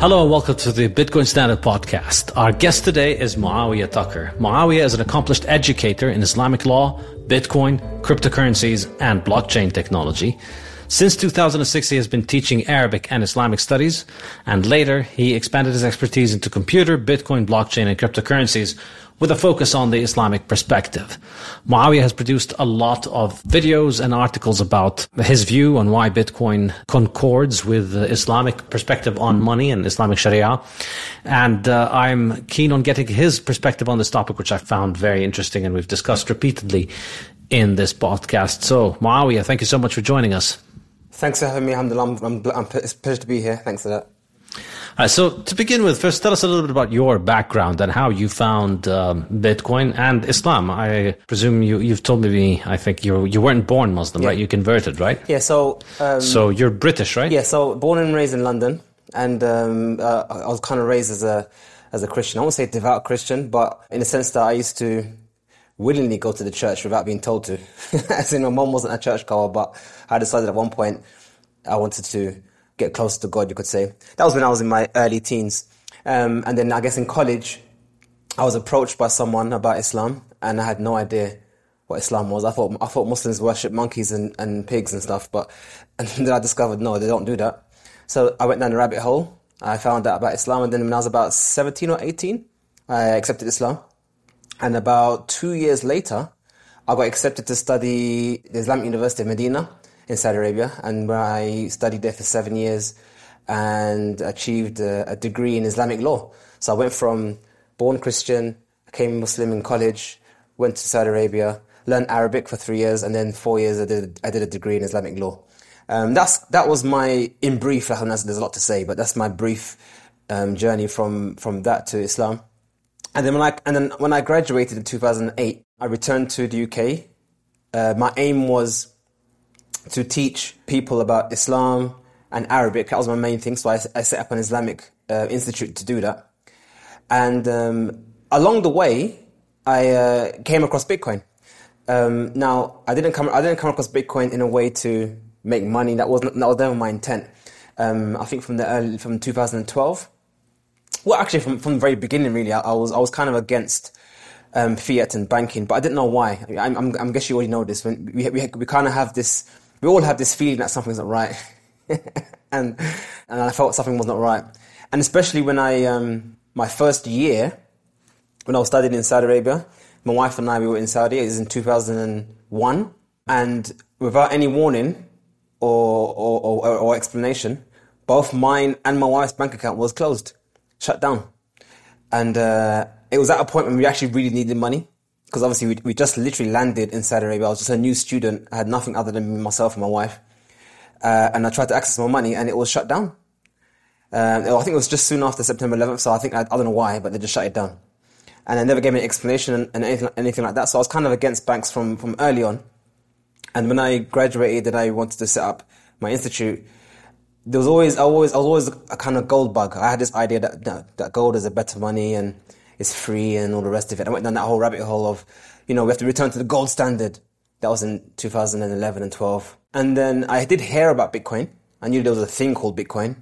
Hello and welcome to the Bitcoin Standard Podcast. Our guest today is Muaawiyah Tucker. Muaawiyah is an accomplished educator in Islamic law, Bitcoin, cryptocurrencies, and blockchain technology. Since 2006, he has been teaching Arabic and Islamic studies, and later he expanded his expertise into computer, Bitcoin, blockchain, and cryptocurrencies with a focus on the Islamic perspective. Muaawiyah has produced a lot of videos and articles about his view on why Bitcoin concords with the Islamic perspective on money and Islamic Sharia. And uh, I'm keen on getting his perspective on this topic, which I found very interesting and we've discussed repeatedly in this podcast. So, Muaawiyah, thank you so much for joining us. Thanks for having me, Alhamdulillah. I'm, I'm, I'm, it's a pleasure to be here. Thanks for that. Uh, so, to begin with, first tell us a little bit about your background and how you found um, Bitcoin and Islam. I presume you, you've told me, I think you you weren't born Muslim, yeah. right? You converted, right? Yeah. So, um, so you're British, right? Yeah. So, born and raised in London, and um, uh, I was kind of raised as a as a Christian. I won't say devout Christian, but in the sense that I used to willingly go to the church without being told to. As in, my mom wasn't a church goer, but I decided at one point I wanted to get close to God, you could say. That was when I was in my early teens. Um, and then I guess in college, I was approached by someone about Islam, and I had no idea what Islam was. I thought I thought Muslims worship monkeys and, and pigs and stuff, but and then I discovered no, they don't do that. So I went down the rabbit hole. I found out about Islam, and then when I was about seventeen or eighteen, I accepted Islam. And about two years later, I got accepted to study the Islamic University of Medina in Saudi Arabia, and where I studied there for seven years and achieved a, a degree in Islamic law. So I went from born Christian, became Muslim in college, went to Saudi Arabia, learned Arabic for three years, and then four years I did, I did a degree in Islamic law. Um, that's that was my in brief. There's a lot to say, but that's my brief um, journey from from that to Islam. And then when I and then when I graduated in 2008, I returned to the UK. Uh, my aim was to teach people about Islam and Arabic. That was my main thing. So I, I set up an Islamic uh, institute to do that. And um, along the way, I uh, came across Bitcoin. Um, now, I didn't come. I didn't come across Bitcoin in a way to make money. That wasn't. That was never my intent. Um, I think from the early, from 2012. Well, actually, from from the very beginning, really, I, I was I was kind of against um, fiat and banking, but I didn't know why. I, I'm, I'm, I'm guess you already know this. When we we, we kind of have this, we all have this feeling that something's not right, and and I felt something was not right, and especially when I um, my first year when I was studying in Saudi Arabia, my wife and I we were in Saudi. It was in 2001, and without any warning or or, or, or explanation, both mine and my wife's bank account was closed, shut down, and. Uh, it was at a point when we actually really needed money because obviously we, we just literally landed in Saudi Arabia. I was just a new student. I had nothing other than myself and my wife. Uh, and I tried to access my money and it was shut down. Um, I think it was just soon after September 11th. So I think, I, I, don't know why, but they just shut it down. And they never gave me an explanation and, and anything, anything like that. So I was kind of against banks from, from early on. And when I graduated and I wanted to set up my institute, there was always, I always, I was always a kind of gold bug. I had this idea that, that, that gold is a better money and, it's free and all the rest of it. I went down that whole rabbit hole of, you know, we have to return to the gold standard. That was in 2011 and 12. And then I did hear about Bitcoin. I knew there was a thing called Bitcoin.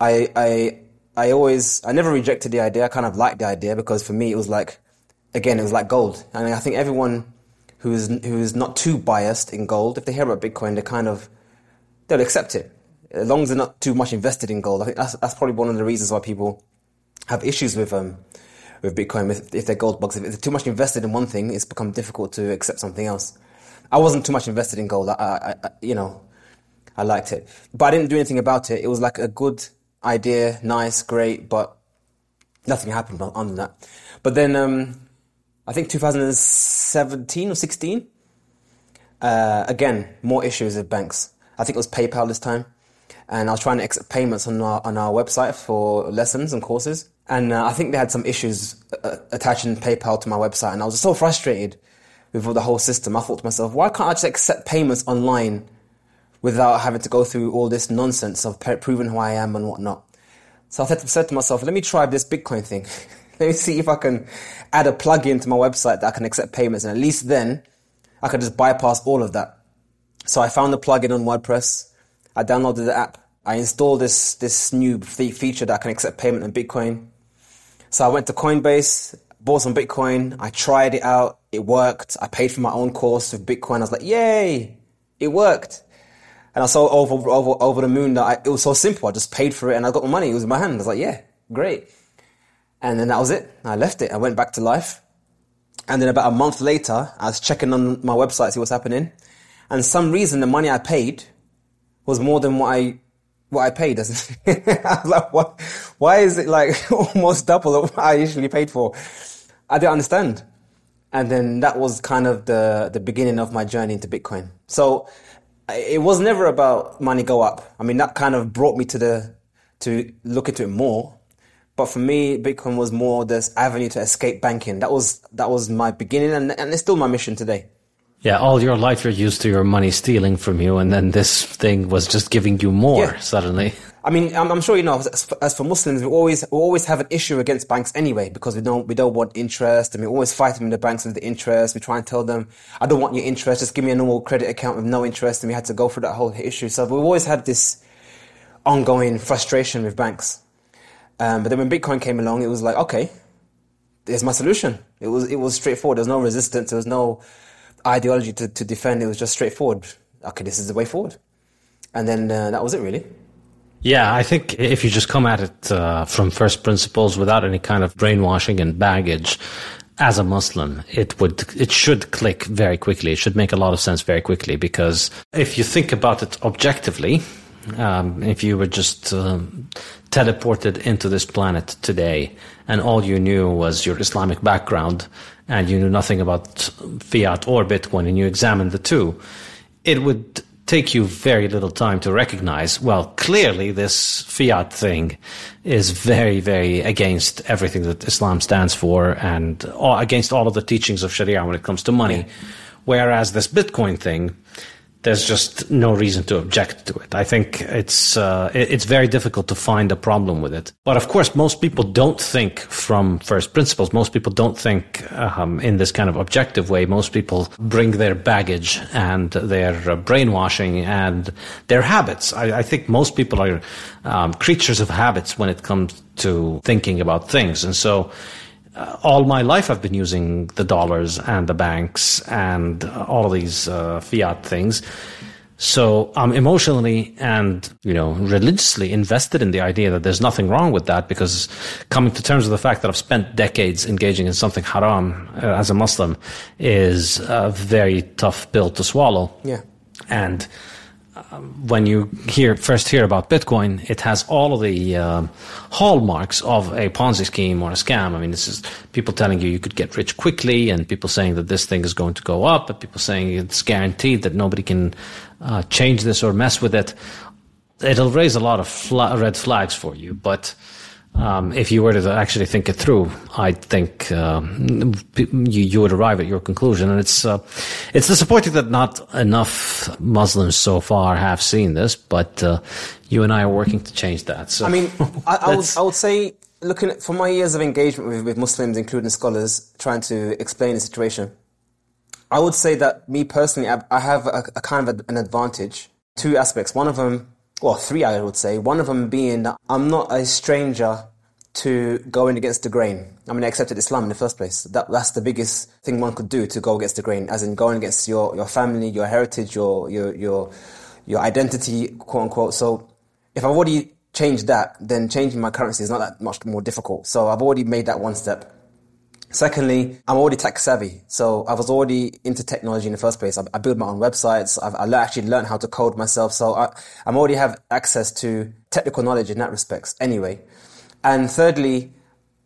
I, I, I always, I never rejected the idea. I kind of liked the idea because for me it was like, again, it was like gold. I And I think everyone who's, who's not too biased in gold, if they hear about Bitcoin, they kind of, they'll accept it. As long as they're not too much invested in gold. I think that's, that's probably one of the reasons why people have issues with, um, with Bitcoin if, if they're gold bugs. If they're too much invested in one thing, it's become difficult to accept something else. I wasn't too much invested in gold. I, I, I, you know, I liked it, but I didn't do anything about it. It was like a good idea, nice, great, but nothing happened on that. But then, um, I think 2017 or 16, uh, again, more issues with banks. I think it was PayPal this time. And I was trying to accept payments on our, on our website for lessons and courses. And uh, I think they had some issues uh, attaching PayPal to my website, and I was so frustrated with the whole system. I thought to myself, why can't I just accept payments online without having to go through all this nonsense of proving who I am and whatnot? So I said to myself, let me try this Bitcoin thing. let me see if I can add a plugin to my website that I can accept payments, and at least then I could just bypass all of that. So I found the plugin on WordPress. I downloaded the app. I installed this this new feature that I can accept payment in Bitcoin. So I went to Coinbase, bought some Bitcoin. I tried it out. It worked. I paid for my own course of Bitcoin. I was like, yay, it worked. And I saw over, over, over the moon that I, it was so simple. I just paid for it and I got my money. It was in my hand. I was like, yeah, great. And then that was it. I left it. I went back to life. And then about a month later, I was checking on my website, to see what's happening. And some reason the money I paid was more than what I what I pay Doesn't I was like, what? Why is it like almost double of what I usually paid for? I didn't understand. And then that was kind of the the beginning of my journey into Bitcoin. So it was never about money go up. I mean, that kind of brought me to the to look into it more. But for me, Bitcoin was more this avenue to escape banking. That was that was my beginning, and, and it's still my mission today. Yeah, all your life you're used to your money stealing from you, and then this thing was just giving you more yeah. suddenly. I mean, I'm, I'm, sure you know. As, as, for Muslims, we always we always have an issue against banks anyway because we don't we don't want interest, and we always fight them in the banks with the interest. We try and tell them, "I don't want your interest. Just give me a normal credit account with no interest." And we had to go through that whole issue. So we've always had this ongoing frustration with banks. Um, but then when Bitcoin came along, it was like, okay, there's my solution. It was it was straightforward. There was no resistance. There was no ideology to, to defend. It was just straightforward. Okay, this is the way forward. And then uh, that was it, really. Yeah, I think if you just come at it uh, from first principles without any kind of brainwashing and baggage, as a Muslim, it would it should click very quickly. It should make a lot of sense very quickly because if you think about it objectively, um, if you were just um, teleported into this planet today and all you knew was your Islamic background and you knew nothing about fiat or Bitcoin and you examined the two, it would take you very little time to recognize, well, clearly this fiat thing is very, very against everything that Islam stands for and against all of the teachings of Sharia when it comes to money. Whereas this Bitcoin thing, there's just no reason to object to it. I think it's uh, it's very difficult to find a problem with it. But of course, most people don't think from first principles. Most people don't think um, in this kind of objective way. Most people bring their baggage and their uh, brainwashing and their habits. I, I think most people are um, creatures of habits when it comes to thinking about things, and so uh, all my life I've been using the dollars and the banks and all of these uh, fiat things. So I'm emotionally and, you know, religiously invested in the idea that there's nothing wrong with that because coming to terms with the fact that I've spent decades engaging in something haram uh, as a Muslim is a very tough pill to swallow. Yeah. And when you hear first hear about Bitcoin, it has all of the uh, hallmarks of a Ponzi scheme or a scam. I mean, this is people telling you you could get rich quickly, and people saying that this thing is going to go up, and people saying it's guaranteed that nobody can uh, change this or mess with it. It'll raise a lot of fla- red flags for you, but um, if you were to actually think it through, I think um, you, you, would arrive at your conclusion. And it's uh, it's disappointing that not enough Muslims so far have seen this, but uh, you and I are working to change that. So I mean, I, I would I would say looking at, from my years of engagement with, with Muslims, including scholars, trying to explain the situation, I would say that me personally, I, I have a, a kind of an advantage. Two aspects. One of them well, three, I would say. One of them being that I'm not a stranger to going against the grain. I mean, I accepted Islam in the first place. That, that's the biggest thing one could do to go against the grain, as in going against your, your family, your heritage, your, your, your, your identity, quote unquote. So if I've already changed that, then changing my currency is not that much more difficult. So I've already made that one step. Secondly, I'm already tech savvy. So I was already into technology in the first place. I, I build my own websites. I've, I actually learned how to code myself. So I, I'm already have access to technical knowledge in that respects anyway. And thirdly,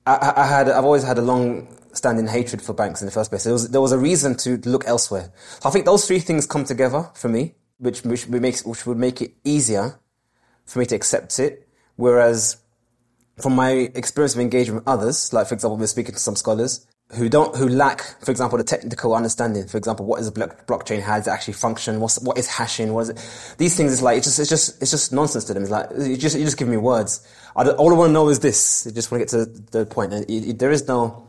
I, I had, I've always had a long standing hatred for banks in the first place. There was, there was a reason to look elsewhere. So I think those three things come together for me, which, which makes, which would make it easier for me to accept it. Whereas from my experience of engaging with others, like for example, we're speaking to some scholars who don't, who lack, for example, the technical understanding. For example, what is a blockchain? How does it actually function? What's, what is hashing? What is it? These things is like, it's just, it's just, it's just nonsense to them. It's like, you just, you just give me words. I all I want to know is this. I just want to get to the point. And it, it, there is no,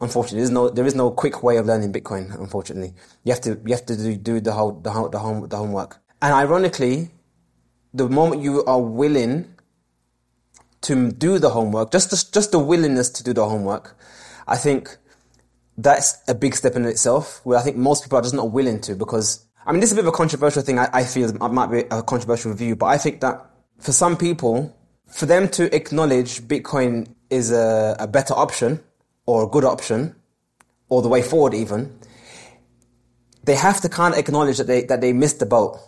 unfortunately, there is no, there is no quick way of learning Bitcoin, unfortunately. You have to, you have to do, do the whole, the whole, the home, the homework. And ironically, the moment you are willing to do the homework, just the, just the willingness to do the homework, I think that's a big step in itself. Where I think most people are just not willing to because I mean this is a bit of a controversial thing. I, I feel it might be a controversial view, but I think that for some people, for them to acknowledge Bitcoin is a, a better option or a good option or the way forward, even they have to kind of acknowledge that they that they missed the boat.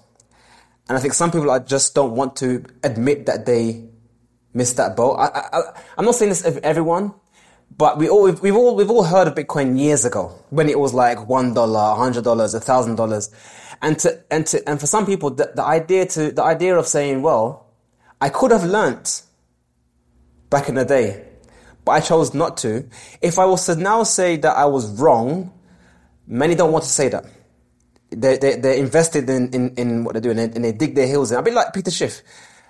And I think some people are just don't want to admit that they missed that boat. I, I'm not saying this of everyone, but we all we've, we've, all we've all heard of Bitcoin years ago when it was like one dollar, hundred dollars, a thousand dollars, and to and to and for some people the, the idea to the idea of saying, well, I could have learnt back in the day, but I chose not to. If I was to now say that I was wrong, many don't want to say that. They, they, they're invested in, in, in what they're doing and they dig their heels in. A bit like Peter Schiff.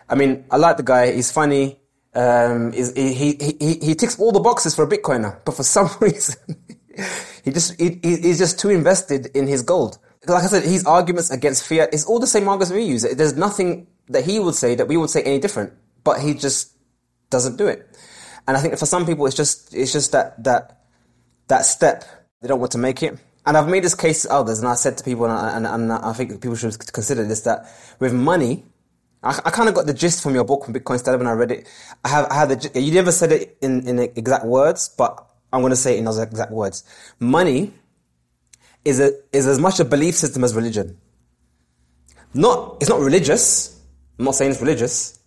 I mean, I like the guy. He's funny. Um, he, he, he, he ticks all the boxes for a Bitcoiner, but for some reason, he just, he, he's just too invested in his gold. Like I said, his arguments against fiat is all the same arguments we use. There's nothing that he would say that we would say any different, but he just doesn't do it. And I think for some people, it's just, it's just that, that, that step. They don't want to make it. And I've made this case to others, and I said to people, and, and, and I think people should consider this, that with money, I, I kind of got the gist from your book from Bitcoin Standard when I read it. I have, I had the, you never said it in, in exact words, but I'm going to say it in those exact words. Money is a, is as much a belief system as religion. Not, it's not religious. I'm not saying it's religious,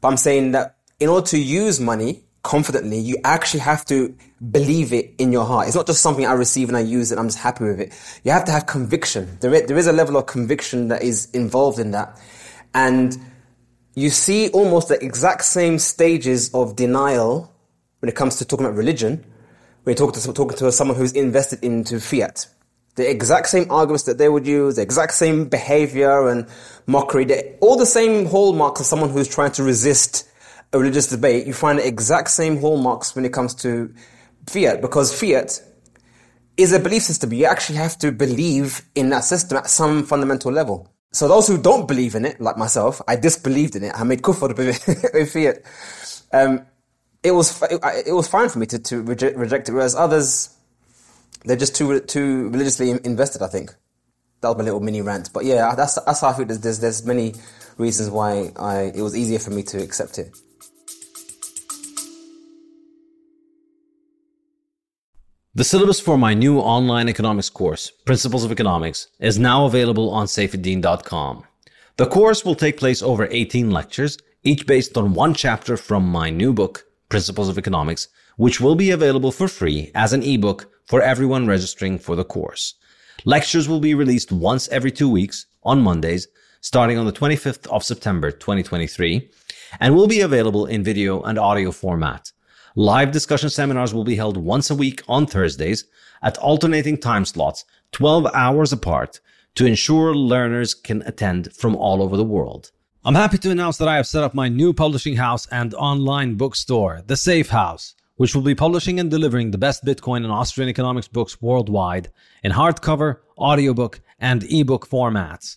but I'm saying that in order to use money confidently, you actually have to believe it in your heart. It's not just something I receive and I use and I'm just happy with it. You have to have conviction. There is, there is a level of conviction that is involved in that. And you see almost the exact same stages of denial when it comes to talking about religion. When you're talking to, talking to someone who's invested into fiat. The exact same arguments that they would use, the exact same behavior and mockery, all the same hallmarks of someone who's trying to resist a religious debate, you find the exact same hallmarks when it comes to fiat, because fiat is a belief system. You actually have to believe in that system at some fundamental level. So those who don't believe in it, like myself, I disbelieved in it. I made kufr with fiat. Um, it was it was fine for me to, to reject, reject it, whereas others they're just too too religiously invested. I think that was my little mini rant. But yeah, that's that's how I feel. There's there's, there's many reasons why I it was easier for me to accept it. The syllabus for my new online economics course, Principles of Economics, is now available on saifedean.com. The course will take place over 18 lectures, each based on one chapter from my new book, Principles of Economics, which will be available for free as an ebook for everyone registering for the course. Lectures will be released once every two weeks on Mondays, starting on the 25th of September 2023, and will be available in video and audio format. Live discussion seminars will be held once a week on Thursdays at alternating time slots, 12 hours apart, to ensure learners can attend from all over the world. I'm happy to announce that I have set up my new publishing house and online bookstore, The Safe House, which will be publishing and delivering the best Bitcoin and Austrian economics books worldwide in hardcover, audiobook, and ebook formats.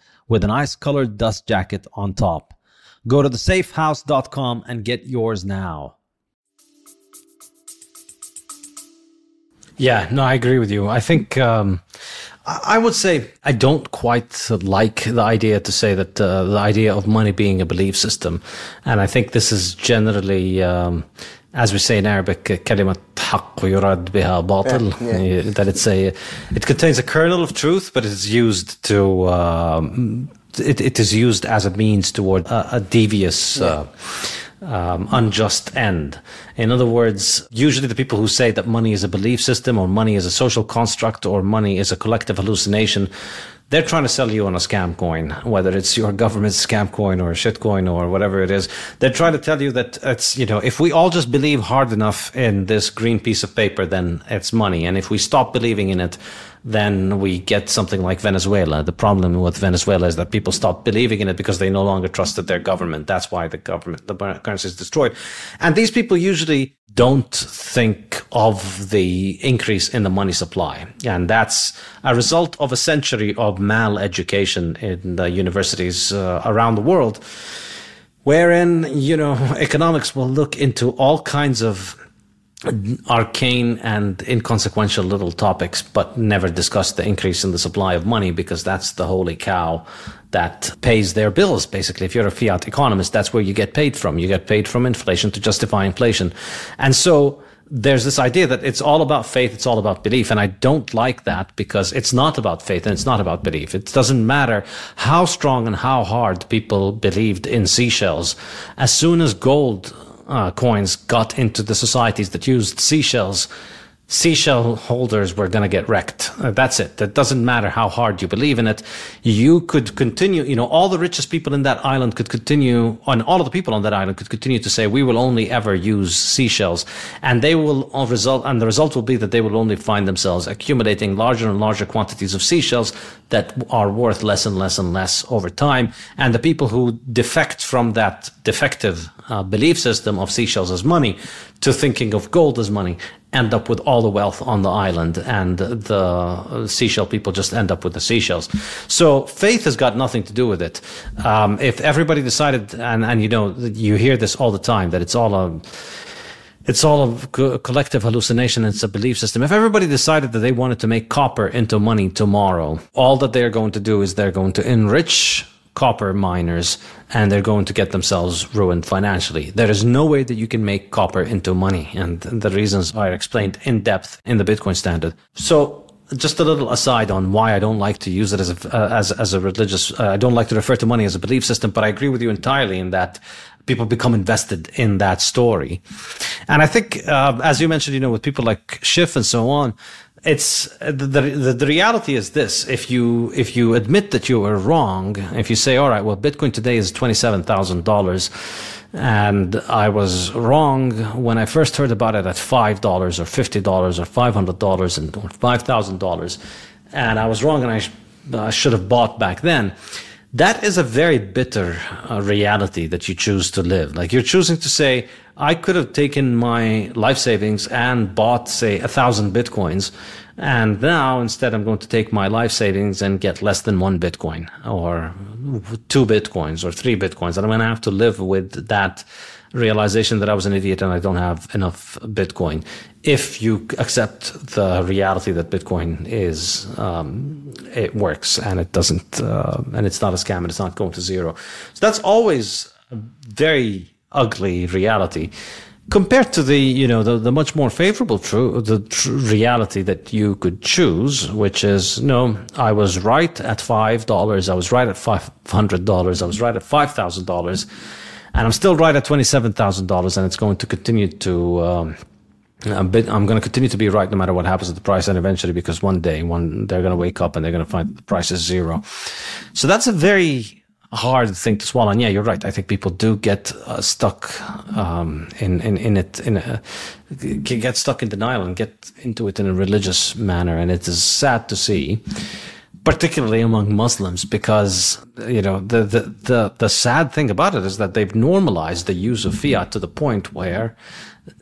with a nice colored dust jacket on top. Go to thesafehouse.com and get yours now. Yeah, no, I agree with you. I think um, I would say I don't quite like the idea to say that uh, the idea of money being a belief system. And I think this is generally, um, as we say in Arabic, uh, kalimat حق يراد بها باطل. Yeah, yeah. That it's a, it contains a kernel of truth, but it's used to, um, it, it is used as a means toward a, a devious, yeah. uh, um, unjust end. In other words, usually the people who say that money is a belief system or money is a social construct or money is a collective hallucination they're trying to sell you on a scam coin, whether it's your government scam coin or shit coin or whatever it is. They're trying to tell you that it's, you know, if we all just believe hard enough in this green piece of paper, then it's money. And if we stop believing in it, then we get something like Venezuela. The problem with Venezuela is that people stop believing in it because they no longer trusted their government. That's why the government, the currency is destroyed. And these people usually don't think of the increase in the money supply. And that's a result of a century of mal-education in the universities uh, around the world, wherein, you know, economics will look into all kinds of arcane and inconsequential little topics, but never discuss the increase in the supply of money because that's the holy cow that pays their bills. Basically, if you're a fiat economist, that's where you get paid from. You get paid from inflation to justify inflation. And so there's this idea that it's all about faith, it's all about belief. And I don't like that because it's not about faith and it's not about belief. It doesn't matter how strong and how hard people believed in seashells. As soon as gold uh, coins got into the societies that used seashells, seashell holders were going to get wrecked. Uh, that's it. That doesn't matter how hard you believe in it. You could continue, you know, all the richest people in that island could continue, and all of the people on that island could continue to say, we will only ever use seashells. And they will result, and the result will be that they will only find themselves accumulating larger and larger quantities of seashells that are worth less and less and less over time. And the people who defect from that defective uh, belief system of seashells as money to thinking of gold as money end up with all the wealth on the island and the seashell people just end up with the seashells. So faith has got nothing to do with it. Um, if everybody decided, and, and you know, you hear this all the time, that it's all a, it's all a collective hallucination. It's a belief system. If everybody decided that they wanted to make copper into money tomorrow, all that they're going to do is they're going to enrich copper miners and they're going to get themselves ruined financially. There is no way that you can make copper into money. And the reasons are explained in depth in the Bitcoin standard. So just a little aside on why I don't like to use it as a, uh, as, as a religious, uh, I don't like to refer to money as a belief system, but I agree with you entirely in that people become invested in that story. And I think, uh, as you mentioned, you know, with people like Schiff and so on, it's the, the, the reality is this. If you if you admit that you were wrong if you say all right well bitcoin today is $27000 and i was wrong when i first heard about it at $5 or $50 or $500 and or $5000 and i was wrong and I, sh- I should have bought back then that is a very bitter uh, reality that you choose to live. Like you're choosing to say, I could have taken my life savings and bought, say, a thousand bitcoins. And now instead, I'm going to take my life savings and get less than one bitcoin or two bitcoins or three bitcoins. And I'm going to have to live with that realization that I was an idiot and I don't have enough Bitcoin. If you accept the reality that Bitcoin is, um, it works and it doesn't, uh, and it's not a scam and it's not going to zero. So that's always a very ugly reality compared to the you know the, the much more favorable true the tr- reality that you could choose which is no i was right at five dollars i was right at five hundred dollars i was right at five thousand dollars and I'm still right at twenty-seven thousand dollars, and it's going to continue to. Um, I'm, bit, I'm going to continue to be right no matter what happens to the price, and eventually, because one day, one they're going to wake up and they're going to find the price is zero. So that's a very hard thing to swallow. And yeah, you're right. I think people do get uh, stuck um, in, in in it in a, get stuck in denial and get into it in a religious manner, and it is sad to see particularly among Muslims, because you know the, the the the sad thing about it is that they've normalized the use of fiat to the point where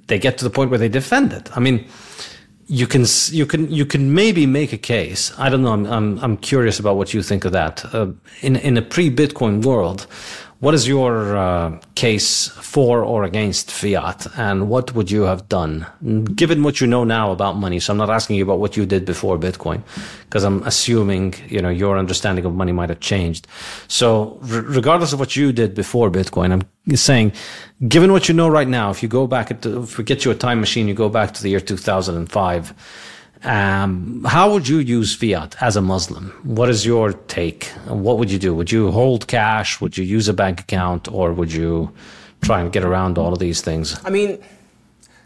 they get to the point where they defend it. I mean, you can you can you can maybe make a case. I don't know. I'm I'm, I'm curious about what you think of that. Uh, in in a pre-Bitcoin world, what is your uh, case for or against fiat, and what would you have done, given what you know now about money? So I'm not asking you about what you did before Bitcoin, because I'm assuming you know your understanding of money might have changed. So regardless of what you did before Bitcoin, I'm saying, given what you know right now, if you go back, the, if we get you a time machine, you go back to the year 2005 um, how would you use fiat as a Muslim? What is your take? What would you do? Would you hold cash? Would you use a bank account, or would you try and get around all of these things? I mean,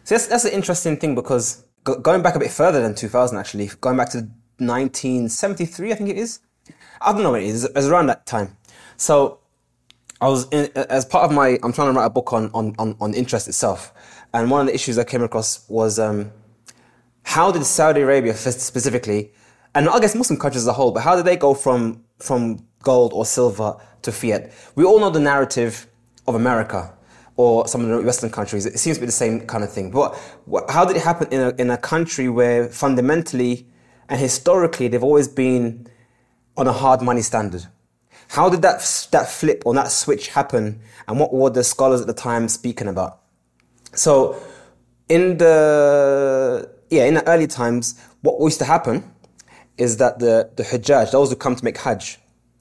so that's, that's an interesting thing because going back a bit further than 2000, actually, going back to 1973, I think it is. I don't know what it is. It was around that time. So I was in, as part of my. I'm trying to write a book on on on, on interest itself, and one of the issues I came across was. Um, how did Saudi Arabia specifically, and I guess Muslim countries as a whole, but how did they go from from gold or silver to fiat? We all know the narrative of America or some of the Western countries. It seems to be the same kind of thing. But how did it happen in a, in a country where fundamentally and historically they've always been on a hard money standard? How did that that flip or that switch happen? And what were the scholars at the time speaking about? So, in the yeah, in the early times, what used to happen is that the, the Hajjaj, those who come to make Hajj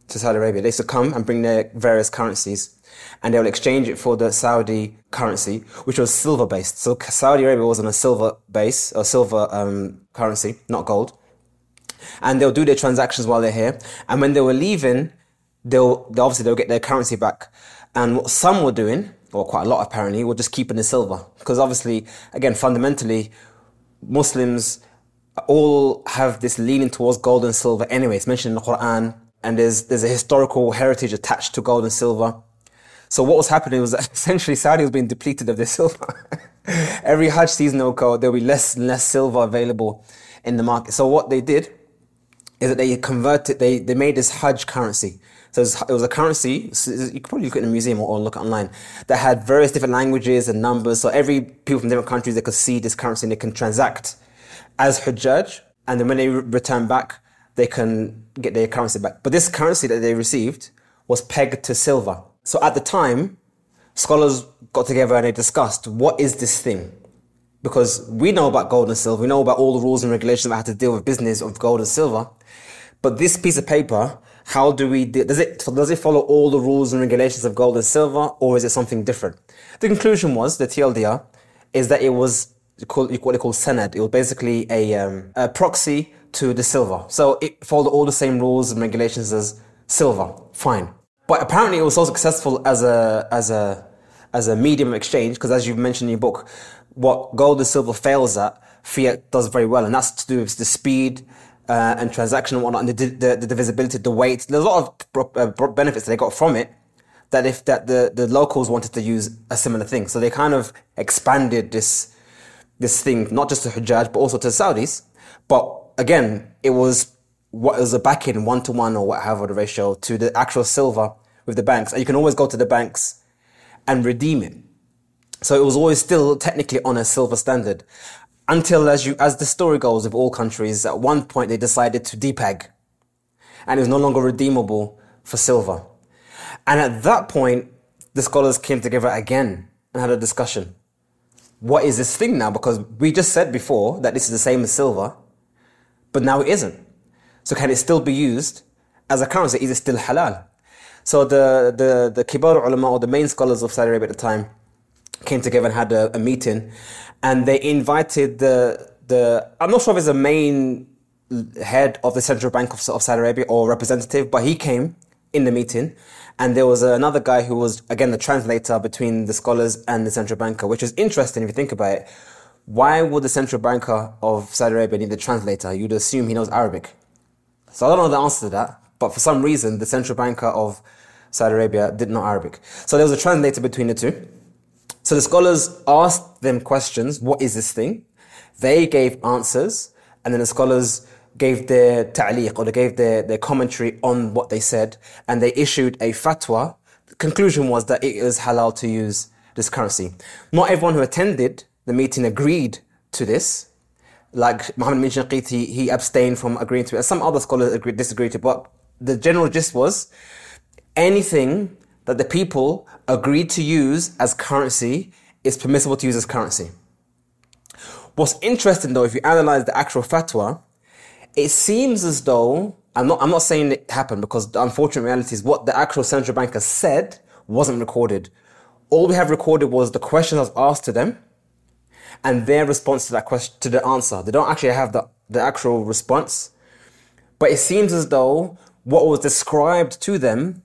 to Saudi Arabia, they used to come and bring their various currencies and they would exchange it for the Saudi currency, which was silver based. So Saudi Arabia was on a silver base, a silver um, currency, not gold. And they'll do their transactions while they're here. And when they were leaving, they'll, they obviously they'll get their currency back. And what some were doing, or quite a lot apparently, were just keeping the silver. Because obviously, again, fundamentally, Muslims all have this leaning towards gold and silver anyway. It's mentioned in the Quran, and there's, there's a historical heritage attached to gold and silver. So what was happening was that essentially Saudi was being depleted of their silver. Every Hajj season will there'll be less and less silver available in the market. So what they did is that they converted, they, they made this Hajj currency. So it was, a currency, you could probably look at in a museum or, look online, that had various different languages and numbers. So every people from different countries, they could see this currency and they can transact as Hujjaj. And then when they re- return back, they can get their currency back. But this currency that they received was pegged to silver. So at the time, scholars got together and they discussed what is this thing? because we know about gold and silver. We know about all the rules and regulations about how to deal with business of gold and silver. But this piece of paper, how do we, does it, does it follow all the rules and regulations of gold and silver or is it something different? The conclusion was, the TLDR, is that it was what they call Sanad. It was basically a, um, a proxy to the silver. So it followed all the same rules and regulations as silver. Fine. But apparently it was so successful as a, as a, as a medium of exchange, because as you've mentioned in your book, what gold and silver fails at, fiat does very well, and that's to do with the speed uh, and transaction and whatnot, and the, the, the divisibility, the weight. There's a lot of uh, benefits that they got from it. That if that the, the locals wanted to use a similar thing, so they kind of expanded this this thing not just to Hujjaj but also to Saudis. But again, it was what was a back in one to one or whatever the ratio to the actual silver with the banks, and you can always go to the banks and redeem it. So it was always still technically on a silver standard until as you, as the story goes of all countries, at one point they decided to depeg and it was no longer redeemable for silver. And at that point, the scholars came together again and had a discussion. What is this thing now? Because we just said before that this is the same as silver, but now it isn't. So can it still be used as a currency? Is it still halal? So the, the, the kibar ulama or the main scholars of Saudi Arabia at the time came together and had a, a meeting, and they invited the the I'm not sure if it's the main head of the central bank of, of Saudi Arabia or representative, but he came in the meeting, and there was another guy who was again the translator between the scholars and the central banker, which is interesting if you think about it. Why would the central banker of Saudi Arabia need a translator? You'd assume he knows Arabic. So I don't know the answer to that, but for some reason, the central banker of Saudi Arabia did not Arabic. So there was a translator between the two. So the scholars asked them questions. What is this thing? They gave answers. And then the scholars gave their ta'liq or they gave their, their commentary on what they said. And they issued a fatwa. The conclusion was that it is halal to use this currency. Not everyone who attended the meeting agreed to this. Like Muhammad bin he, he abstained from agreeing to it. Some other scholars agreed, disagreed to it. But the general gist was anything that the people agreed to use as currency is permissible to use as currency. What's interesting though, if you analyze the actual fatwa, it seems as though, I'm not, I'm not saying it happened because the unfortunate reality is what the actual central banker said wasn't recorded. All we have recorded was the question that was asked to them and their response to that question, to the answer. They don't actually have the, the actual response. But it seems as though what was described to them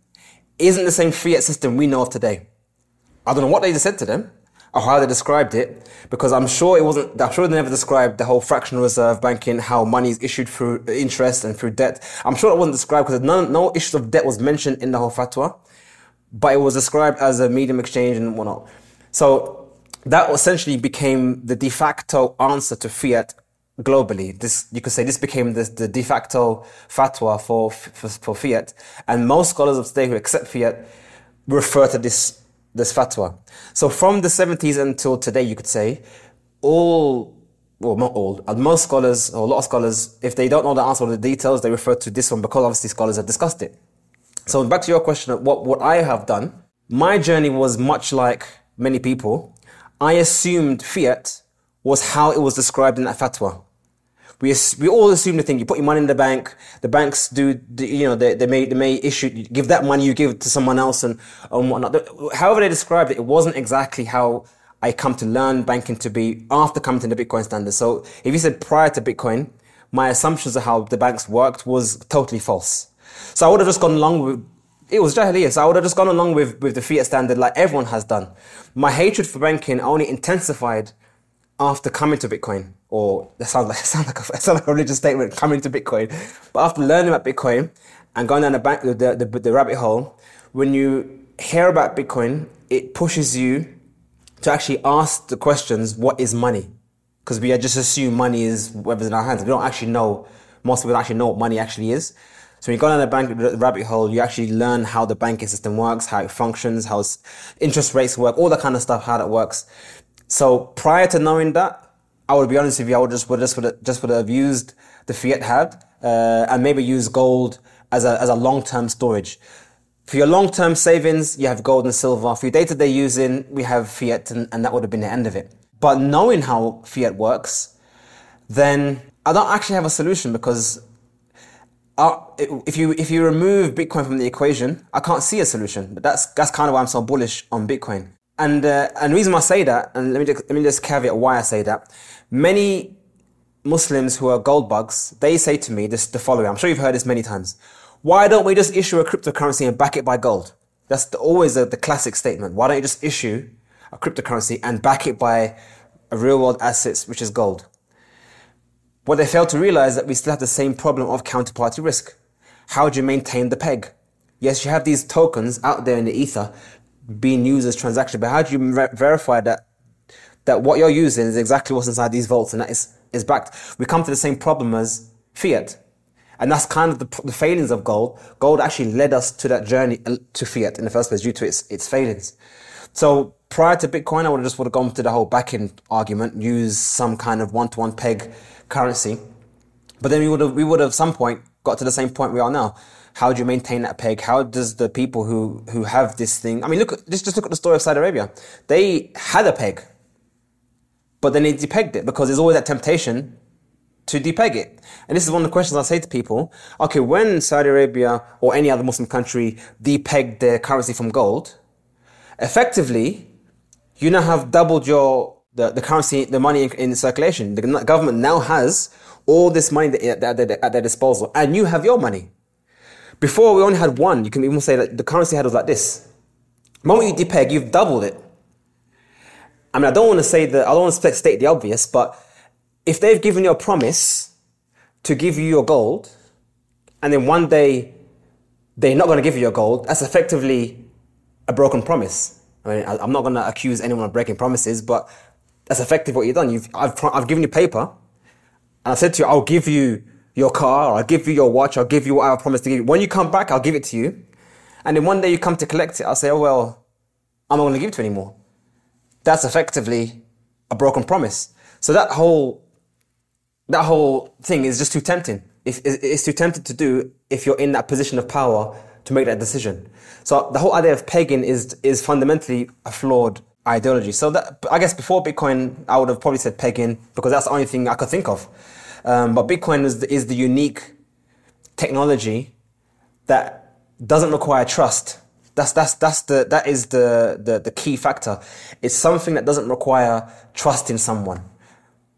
isn't the same fiat system we know of today. I don't know what they just said to them or how they described it, because I'm sure it wasn't, I'm sure they never described the whole fractional reserve banking, how money is issued through interest and through debt. I'm sure it wasn't described because no, no issues of debt was mentioned in the whole fatwa, but it was described as a medium exchange and whatnot. So that essentially became the de facto answer to fiat globally. This you could say this became the, the de facto fatwa for, for, for fiat, and most scholars of today who accept fiat refer to this this fatwa. So from the 70s until today, you could say all. Well, not all. Uh, most scholars, or a lot of scholars, if they don't know the answer or the details, they refer to this one because obviously scholars have discussed it. So back to your question, what, what I have done, my journey was much like many people. I assumed fiat was how it was described in that fatwa we we all assume the thing. You put your money in the bank. The banks do, you know, they, they may they may issue give that money you give to someone else and and whatnot. However they described it, it wasn't exactly how I come to learn banking to be after coming to the Bitcoin standard. So if you said prior to Bitcoin, my assumptions of how the banks worked was totally false. So I would have just gone along with it was jahiliyyah. So I would have just gone along with, with the fiat standard like everyone has done. My hatred for banking only intensified after coming to Bitcoin, or that sounds like sound like a, sound like a religious statement, coming to Bitcoin. But after learning about Bitcoin and going down the, bank, the, the, the rabbit hole, when you hear about Bitcoin, it pushes you to actually ask the questions, what is money? Because we just assume money is whatever's in our hands. We don't actually know, most people actually know what money actually is. So when you go down the bank the rabbit hole, you actually learn how the banking system works, how it functions, how interest rates work, all that kind of stuff, how that works. So prior to knowing that, I would be honest with you, I would just would just would have, just would have used the fiat had uh, and maybe use gold as a as a long term storage. For your long term savings, you have gold and silver. For your day to day using, we have fiat, and, and that would have been the end of it. but knowing how fiat works, then I don't actually have a solution because uh, if you if you remove Bitcoin from the equation, I can't see a solution. But that's that's kind of why I'm so bullish on Bitcoin. And uh, and the reason I say that, and let me just, let me just caveat why I say that. Many Muslims who are gold bugs, they say to me this the following. I'm sure you've heard this many times. Why don't we just issue a cryptocurrency and back it by gold? That's the, always the, the classic statement. Why don't you just issue a cryptocurrency and back it by real world assets, which is gold? What they fail to realize is that we still have the same problem of counterparty risk. How do you maintain the peg? Yes, you have these tokens out there in the ether being used as transaction, but how do you ver- verify that that what you're using is exactly what's inside these vaults and that is, is backed? We come to the same problem as fiat. And that's kind of the, the failings of gold. Gold actually led us to that journey uh, to fiat in the first place due to its, its failings. So prior to Bitcoin, I would have just would have gone to the whole backing argument, use some kind of one-to-one peg currency. But then we would have, we would have some point got to the same point we are now. How do you maintain that peg? How does the people who, who have this thing, I mean, look, just, just look at the story of Saudi Arabia. They had a peg, but then they depegged it because there's always that temptation to depeg it. And this is one of the questions I say to people. Okay, when Saudi Arabia or any other Muslim country depegged their currency from gold, effectively, you now have doubled your the, the currency, the money in, in circulation. The government now has all this money at their disposal, and you have your money. Before we only had one, you can even say that the currency had was like this. The moment you depeg, you've doubled it. I mean, I don't want to say that, I don't want to state the obvious, but if they've given you a promise to give you your gold, and then one day they're not going to give you your gold, that's effectively a broken promise. I mean, I'm not going to accuse anyone of breaking promises, but that's effective what you've done. You've, I've, I've given you paper, and I said to you, I'll give you your car, I'll give you your watch, I'll give you what I promised to give you. When you come back, I'll give it to you. And then one day you come to collect it, I'll say, oh, well, I'm not going to give it to you anymore. That's effectively a broken promise. So that whole, that whole thing is just too tempting. If, it's too tempting to do if you're in that position of power to make that decision. So the whole idea of pegging is, is fundamentally a flawed ideology. So that I guess before Bitcoin, I would have probably said pegging because that's the only thing I could think of. Um, but Bitcoin is the, is the unique technology that doesn't require trust. That's that's that's the that is the, the the key factor. It's something that doesn't require trust in someone.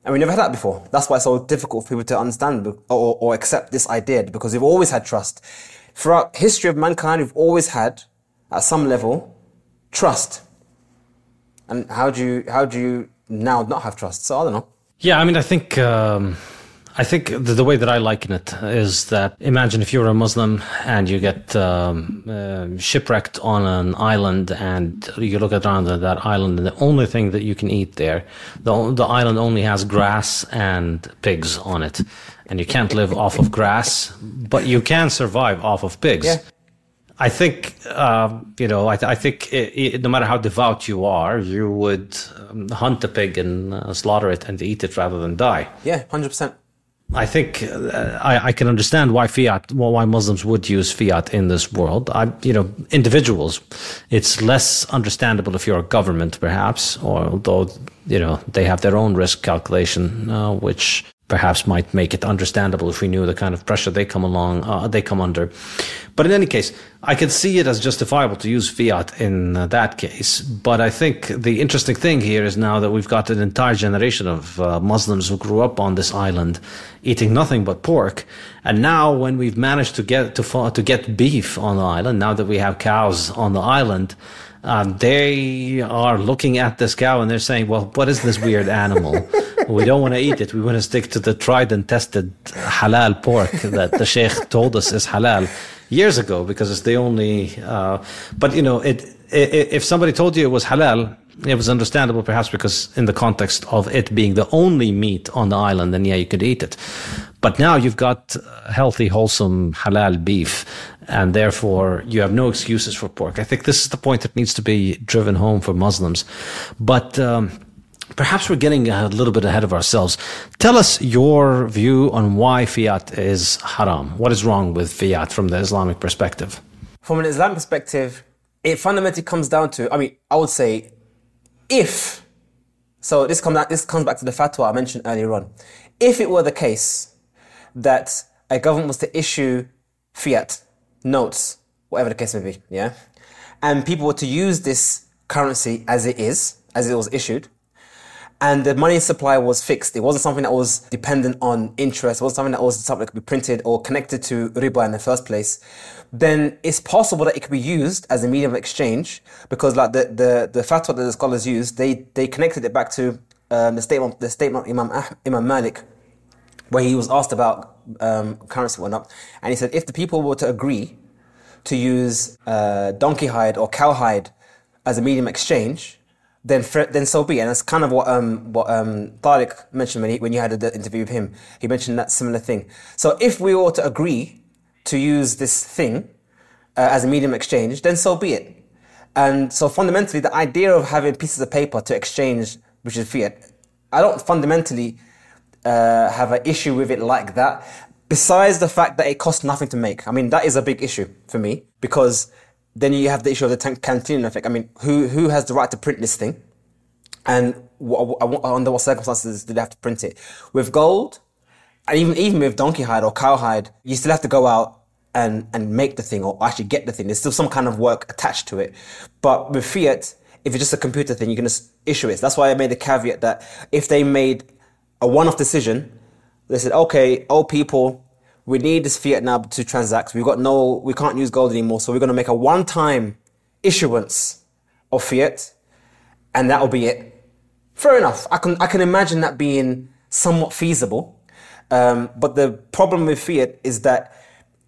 And we never had that before. That's why it's so difficult for people to understand or, or accept this idea because we've always had trust. Throughout history of mankind, we've always had, at some level, trust. And how do you how do you now not have trust? So I don't know. Yeah, I mean, I think um, I think the, the, way that I liken it is that imagine if you're a Muslim and you get um, uh, shipwrecked on an island and you look around at that island and the only thing that you can eat there, the, the island only has grass and pigs on it. And you can't live off of grass, but you can survive off of pigs. Yeah. I think, uh, you know, I, th- I think it, it, no matter how devout you are, you would um, hunt a pig and uh, slaughter it and eat it rather than die. Yeah, 100%. I think uh, I, I, can understand why fiat, well, why Muslims would use fiat in this world. I, you know, individuals, it's less understandable if you're a government, perhaps, or although you know they have their own risk calculation, uh, which perhaps might make it understandable if we knew the kind of pressure they come along, uh, they come under. But in any case, I could see it as justifiable to use fiat in uh, that case. But I think the interesting thing here is now that we've got an entire generation of uh, Muslims who grew up on this island eating nothing but pork. And now when we've managed to get to, to get beef on the island, now that we have cows on the island, um, they are looking at this cow and they're saying, well, what is this weird animal? we don't want to eat it. We want to stick to the tried and tested halal pork that the sheikh told us is halal years ago because it's the only. Uh, but you know, it, it, if somebody told you it was halal, it was understandable perhaps because in the context of it being the only meat on the island, then yeah, you could eat it. But now you've got healthy, wholesome halal beef, and therefore you have no excuses for pork. I think this is the point that needs to be driven home for Muslims. But um, perhaps we're getting a little bit ahead of ourselves. Tell us your view on why fiat is haram. What is wrong with fiat from the Islamic perspective? From an Islamic perspective, it fundamentally comes down to I mean, I would say if So this comes this comes back to the fatwa I mentioned earlier on. If it were the case that a government was to issue fiat notes, whatever the case may be, yeah, and people were to use this currency as it is, as it was issued, and the money supply was fixed. It wasn't something that was dependent on interest. It wasn't something that was something that could be printed or connected to riba in the first place. Then it's possible that it could be used as a medium of exchange because, like the the, the fatwa that the scholars used, they they connected it back to um, the statement the statement of Imam ah, Imam Malik, where he was asked about um, currency went up, and he said if the people were to agree to use uh, donkey hide or cow hide as a medium exchange then then so be. And that's kind of what um what um mentioned when he, when you had the interview with him. He mentioned that similar thing. So if we were to agree to use this thing uh, as a medium exchange, then so be it. And so fundamentally, the idea of having pieces of paper to exchange, which is fiat, I don't fundamentally uh, have an issue with it like that. Besides the fact that it costs nothing to make. I mean, that is a big issue for me because then you have the issue of the Cantillon effect. I mean, who who has the right to print this thing, and what, under what circumstances do they have to print it? With gold, and even even with donkey hide or cow hide, you still have to go out and and make the thing or actually get the thing. There's still some kind of work attached to it. But with fiat, if it's just a computer thing, you can just issue it. That's why I made the caveat that if they made a one-off decision, they said, okay, all people we need this fiat now to transact. We've got no, we can't use gold anymore. So we're going to make a one time issuance of fiat and that'll be it. Fair enough. I can, I can imagine that being somewhat feasible. Um, but the problem with fiat is that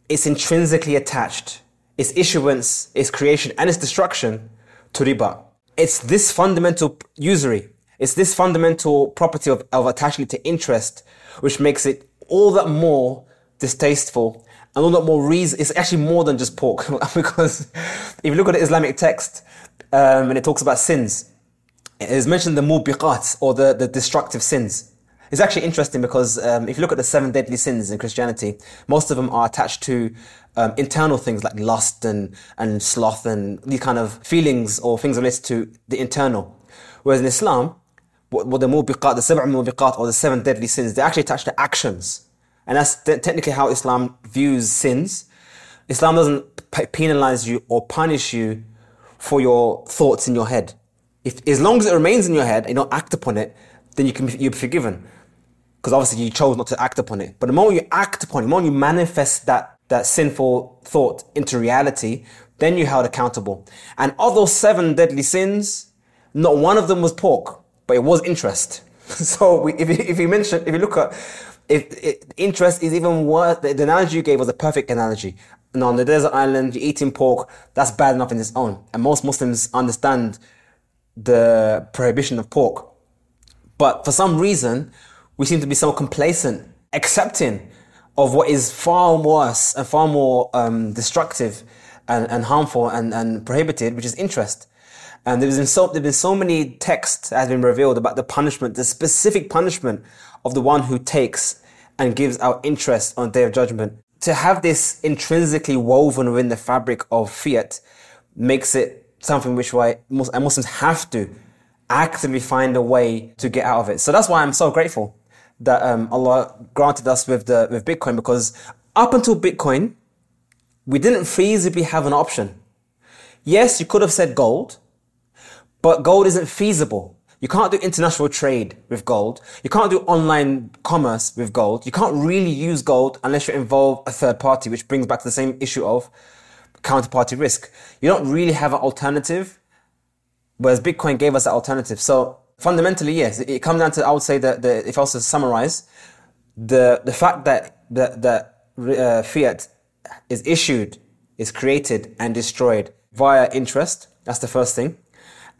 it's intrinsically attached. Its issuance, its creation, and its destruction to riba. It's this fundamental usury. It's this fundamental property of, of attaching it to interest, which makes it all that more distasteful and a lot more reason. It's actually more than just pork because if you look at the Islamic text um, and it talks about sins, it is mentioned the mubiqat or the, the destructive sins. It's actually interesting because um, if you look at the seven deadly sins in Christianity, most of them are attached to um, internal things like lust and, and sloth and these kind of feelings or things related to the internal. Whereas in Islam, what, what the mubiqat, the seven mubiqat or the seven deadly sins, they're actually attached to actions. And that's technically how Islam views sins. Islam doesn't penalize you or punish you for your thoughts in your head. If, as long as it remains in your head and you don't act upon it, then you can you're forgiven. Because obviously you chose not to act upon it. But the moment you act upon it, the moment you manifest that, that sinful thought into reality, then you're held accountable. And of those seven deadly sins, not one of them was pork, but it was interest. so we, if, you, if you mention, if you look at if, interest is even worse, the, the, analogy you gave was a perfect analogy. And on the desert island, you're eating pork, that's bad enough in its own. And most Muslims understand the prohibition of pork. But for some reason, we seem to be so complacent, accepting of what is far worse and far more um, destructive and, and harmful and, and prohibited, which is interest. And there's been so there's been so many texts that have been revealed about the punishment, the specific punishment of the one who takes and gives out interest on day of judgment. To have this intrinsically woven within the fabric of fiat makes it something which why Muslims have to actively find a way to get out of it. So that's why I'm so grateful that um, Allah granted us with the with Bitcoin because up until Bitcoin, we didn't feasibly have an option. Yes, you could have said gold, but gold isn't feasible. You can't do international trade with gold. You can't do online commerce with gold. You can't really use gold unless you involve a third party, which brings back to the same issue of counterparty risk. You don't really have an alternative, whereas Bitcoin gave us that alternative. So fundamentally, yes, it, comes down to, I would say that the, if I was to summarize, the, the fact that, that, that uh, fiat is issued, is created and destroyed via interest, that's the first thing.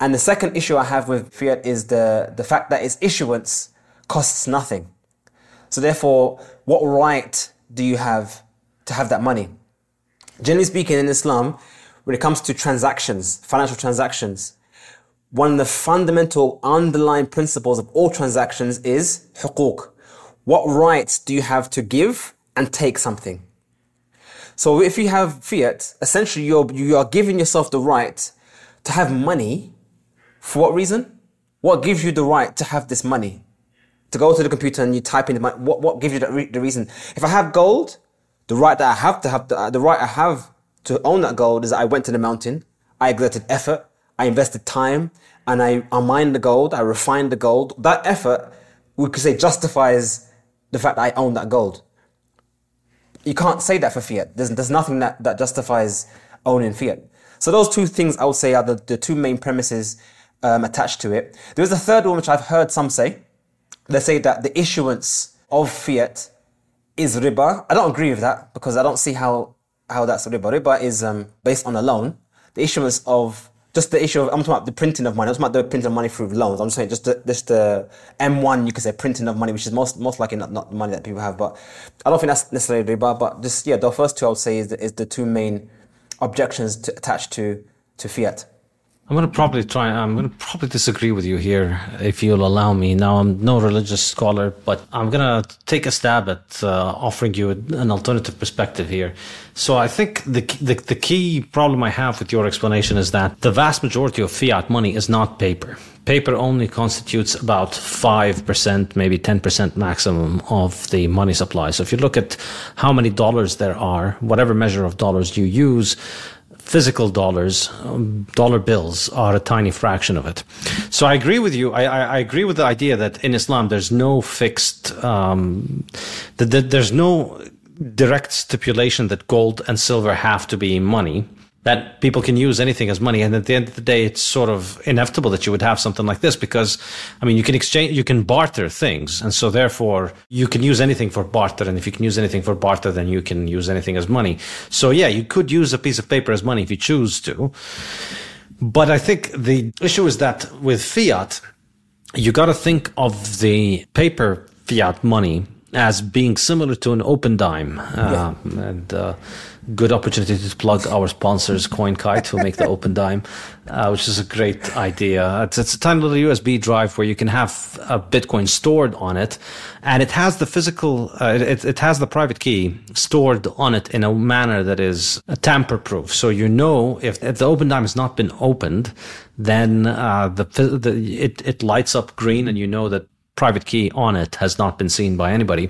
And the second issue I have with fiat is the, the fact that its issuance costs nothing. So therefore, what right do you have to have that money? Generally speaking, in Islam, when it comes to transactions, financial transactions, one of the fundamental underlying principles of all transactions is huquq. What rights do you have to give and take something? So if you have fiat, essentially you're, you are giving yourself the right to have money for what reason? What gives you the right to have this money? To go to the computer and you type in the money, what, what gives you re- the reason? If I have gold, the right that I have to have, the, uh, the right I have to own that gold is that I went to the mountain, I exerted effort, I invested time, and I, I mined the gold, I refined the gold. That effort, we could say, justifies the fact that I own that gold. You can't say that for fiat. There's, there's nothing that, that justifies owning fiat. So those two things I would say are the, the two main premises um, attached to it. There's a third one which I've heard some say. They say that the issuance of fiat is riba. I don't agree with that because I don't see how how that's riba. Riba is um, based on a loan. The issuance of just the issue of I'm talking about the printing of money. I'm talking about the printing of money through loans. I'm saying just the, just the M1 you could say printing of money, which is most most likely not, not the money that people have. But I don't think that's necessarily riba. But just yeah, the first two I would say is the, is the two main objections to, attached to to fiat. I'm going to probably try. I'm going to probably disagree with you here, if you'll allow me. Now, I'm no religious scholar, but I'm going to take a stab at uh, offering you an alternative perspective here. So, I think the, the the key problem I have with your explanation is that the vast majority of fiat money is not paper. Paper only constitutes about five percent, maybe ten percent maximum of the money supply. So, if you look at how many dollars there are, whatever measure of dollars you use physical dollars, um, dollar bills are a tiny fraction of it. So I agree with you. I, I, I agree with the idea that in Islam there's no fixed, um, that, that there's no direct stipulation that gold and silver have to be money that people can use anything as money. And at the end of the day, it's sort of inevitable that you would have something like this because, I mean, you can exchange, you can barter things. And so therefore you can use anything for barter. And if you can use anything for barter, then you can use anything as money. So yeah, you could use a piece of paper as money if you choose to. But I think the issue is that with fiat, you got to think of the paper fiat money as being similar to an open dime. Yeah. Uh, and, uh, good opportunity to plug our sponsors, CoinKite, who make the Open Dime, uh, which is a great idea. It's, it's, a tiny little USB drive where you can have a Bitcoin stored on it, and it has the physical, uh, it, it has the private key stored on it in a manner that is tamper proof. So you know if, if the Open Dime has not been opened, then uh, the, the it, it lights up green, and you know that private key on it has not been seen by anybody.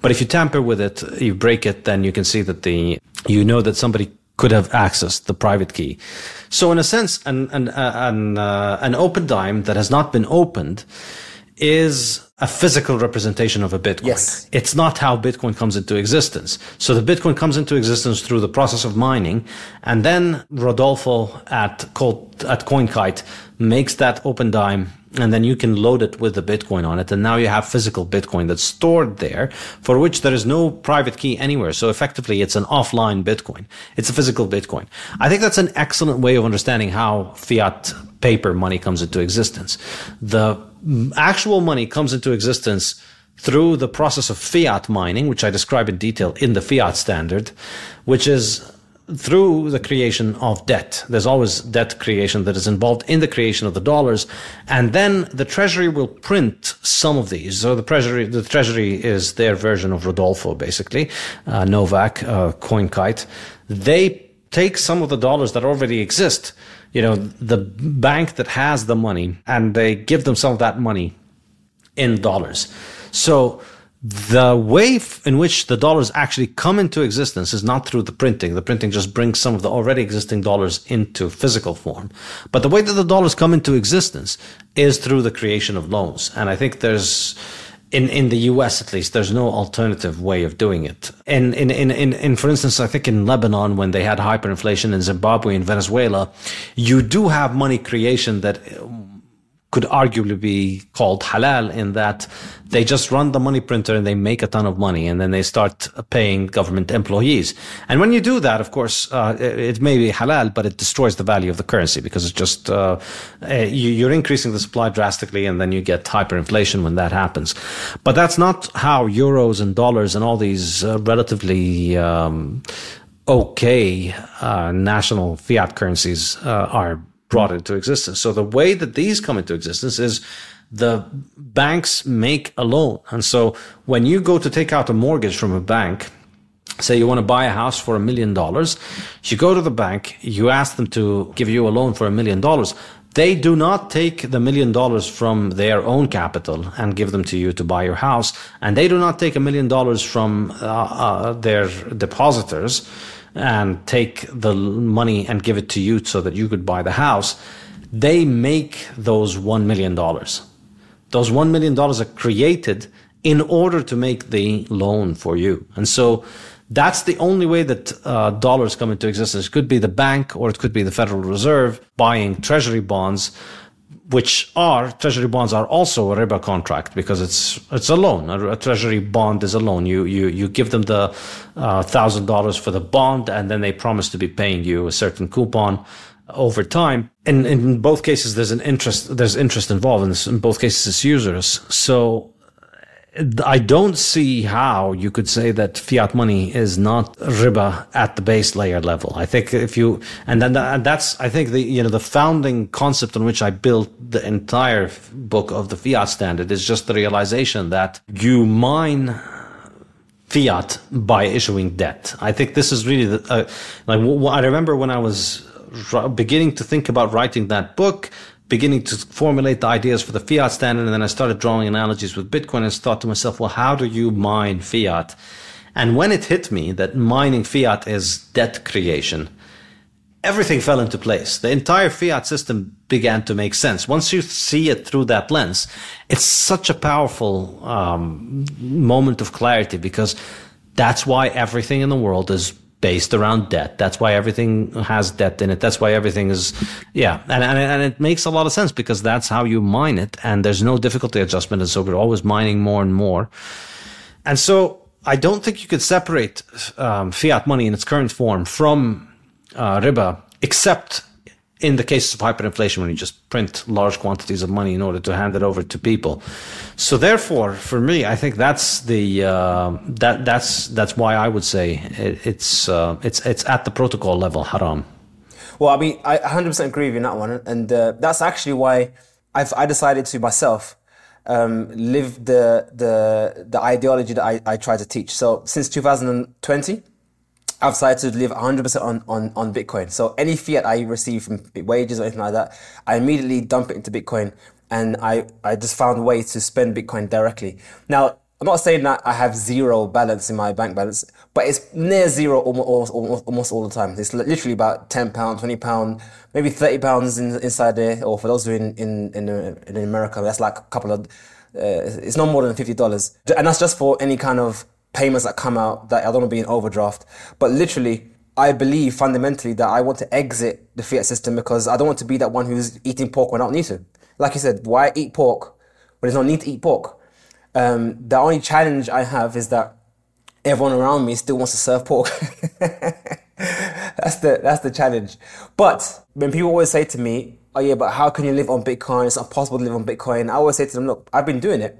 But if you tamper with it, you break it, then you can see that the, you know that somebody could have accessed the private key. So in a sense, an, an, an, uh, an open dime that has not been opened is a physical representation of a Bitcoin. Yes. It's not how Bitcoin comes into existence. So the Bitcoin comes into existence through the process of mining, and then Rodolfo at, at CoinKite makes that open dime and then you can load it with the Bitcoin on it. And now you have physical Bitcoin that's stored there for which there is no private key anywhere. So effectively, it's an offline Bitcoin. It's a physical Bitcoin. I think that's an excellent way of understanding how fiat paper money comes into existence. The actual money comes into existence through the process of fiat mining, which I describe in detail in the fiat standard, which is through the creation of debt. There's always debt creation that is involved in the creation of the dollars. And then the treasury will print some of these. So the treasury, the treasury is their version of Rodolfo, basically, uh, Novak, uh, CoinKite. They take some of the dollars that already exist, you know, the bank that has the money, and they give them some of that money in dollars. So the way in which the dollars actually come into existence is not through the printing. The printing just brings some of the already existing dollars into physical form. But the way that the dollars come into existence is through the creation of loans. And I think there's, in, in the US at least, there's no alternative way of doing it. In, in, in, in, in, for instance, I think in Lebanon, when they had hyperinflation in Zimbabwe and Venezuela, you do have money creation that could arguably be called halal in that they just run the money printer and they make a ton of money and then they start paying government employees. And when you do that, of course, uh, it may be halal, but it destroys the value of the currency because it's just, uh, uh you're increasing the supply drastically and then you get hyperinflation when that happens. But that's not how euros and dollars and all these uh, relatively, um, okay, uh, national fiat currencies uh, are brought into existence. So the way that these come into existence is the banks make a loan. And so when you go to take out a mortgage from a bank, say you want to buy a house for a million dollars, you go to the bank, you ask them to give you a loan for a million dollars. they do not take the million dollars from their own capital and give them to you to buy your house. And they do not take a million dollars from uh, uh, their depositors and take the money and give it to you so that you could buy the house. They make those $1 million. Those $1 million are created in order to make the loan for you. And so that's the only way that uh, dollars come into existence. It could be the bank or it could be the Federal Reserve buying treasury bonds, which are treasury bonds are also a riba contract because it's it's a loan. A, a treasury bond is a loan. You you you give them the uh, thousand uh, dollars for the bond, and then they promise to be paying you a certain coupon over time. And in both cases, there's an interest. There's interest involved. In, in both cases, it's usurious. So I don't see how you could say that fiat money is not riba at the base layer level. I think if you, and then and that's, I think the, you know, the founding concept on which I built the entire book of the fiat standard is just the realization that you mine fiat by issuing debt. I think this is really the, uh, like, I remember when I was beginning to think about writing that book, beginning to formulate the ideas for the fiat standard. And then I started drawing analogies with Bitcoin and thought to myself, well, how do you mine fiat? And when it hit me that mining fiat is debt creation, everything fell into place. The entire fiat system began to make sense. Once you see it through that lens, it's such a powerful um, moment of clarity because that's why everything in the world is based around debt. That's why everything has debt in it. That's why everything is, yeah. And, and, and it makes a lot of sense because that's how you mine it. And there's no difficulty adjustment. And so we're always mining more and more. And so I don't think you could separate um, fiat money in its current form from uh, riba, except in the cases of hyperinflation when you just print large quantities of money in order to hand it over to people. So therefore, for me, I think that's the uh, that that's that's why I would say it, it's uh, it's it's at the protocol level haram. Well, I mean, I 100% agree with you on that one, and uh, that's actually why I've I decided to myself um, live the the the ideology that I, I try to teach. So since 2020 I've decided to live 100% on, on, on Bitcoin. So any fiat I receive from wages or anything like that, I immediately dump it into Bitcoin and I, I just found a way to spend Bitcoin directly. Now, I'm not saying that I have zero balance in my bank balance, but it's near zero almost, almost, almost all the time. It's literally about £10, £20, maybe £30 in, inside there, or for those who are in, in, in, in America, that's like a couple of, uh, it's not more than $50. And that's just for any kind of payments that come out that I don't want to be in overdraft. But literally, I believe fundamentally that I want to exit the fiat system because I don't want to be that one who's eating pork when I don't need to. Like you said, why eat pork when there's no need to eat pork? Um, the only challenge I have is that everyone around me still wants to serve pork. that's the that's the challenge. But when people always say to me, "Oh yeah, but how can you live on Bitcoin? It's not possible to live on Bitcoin." I always say to them, "Look, I've been doing it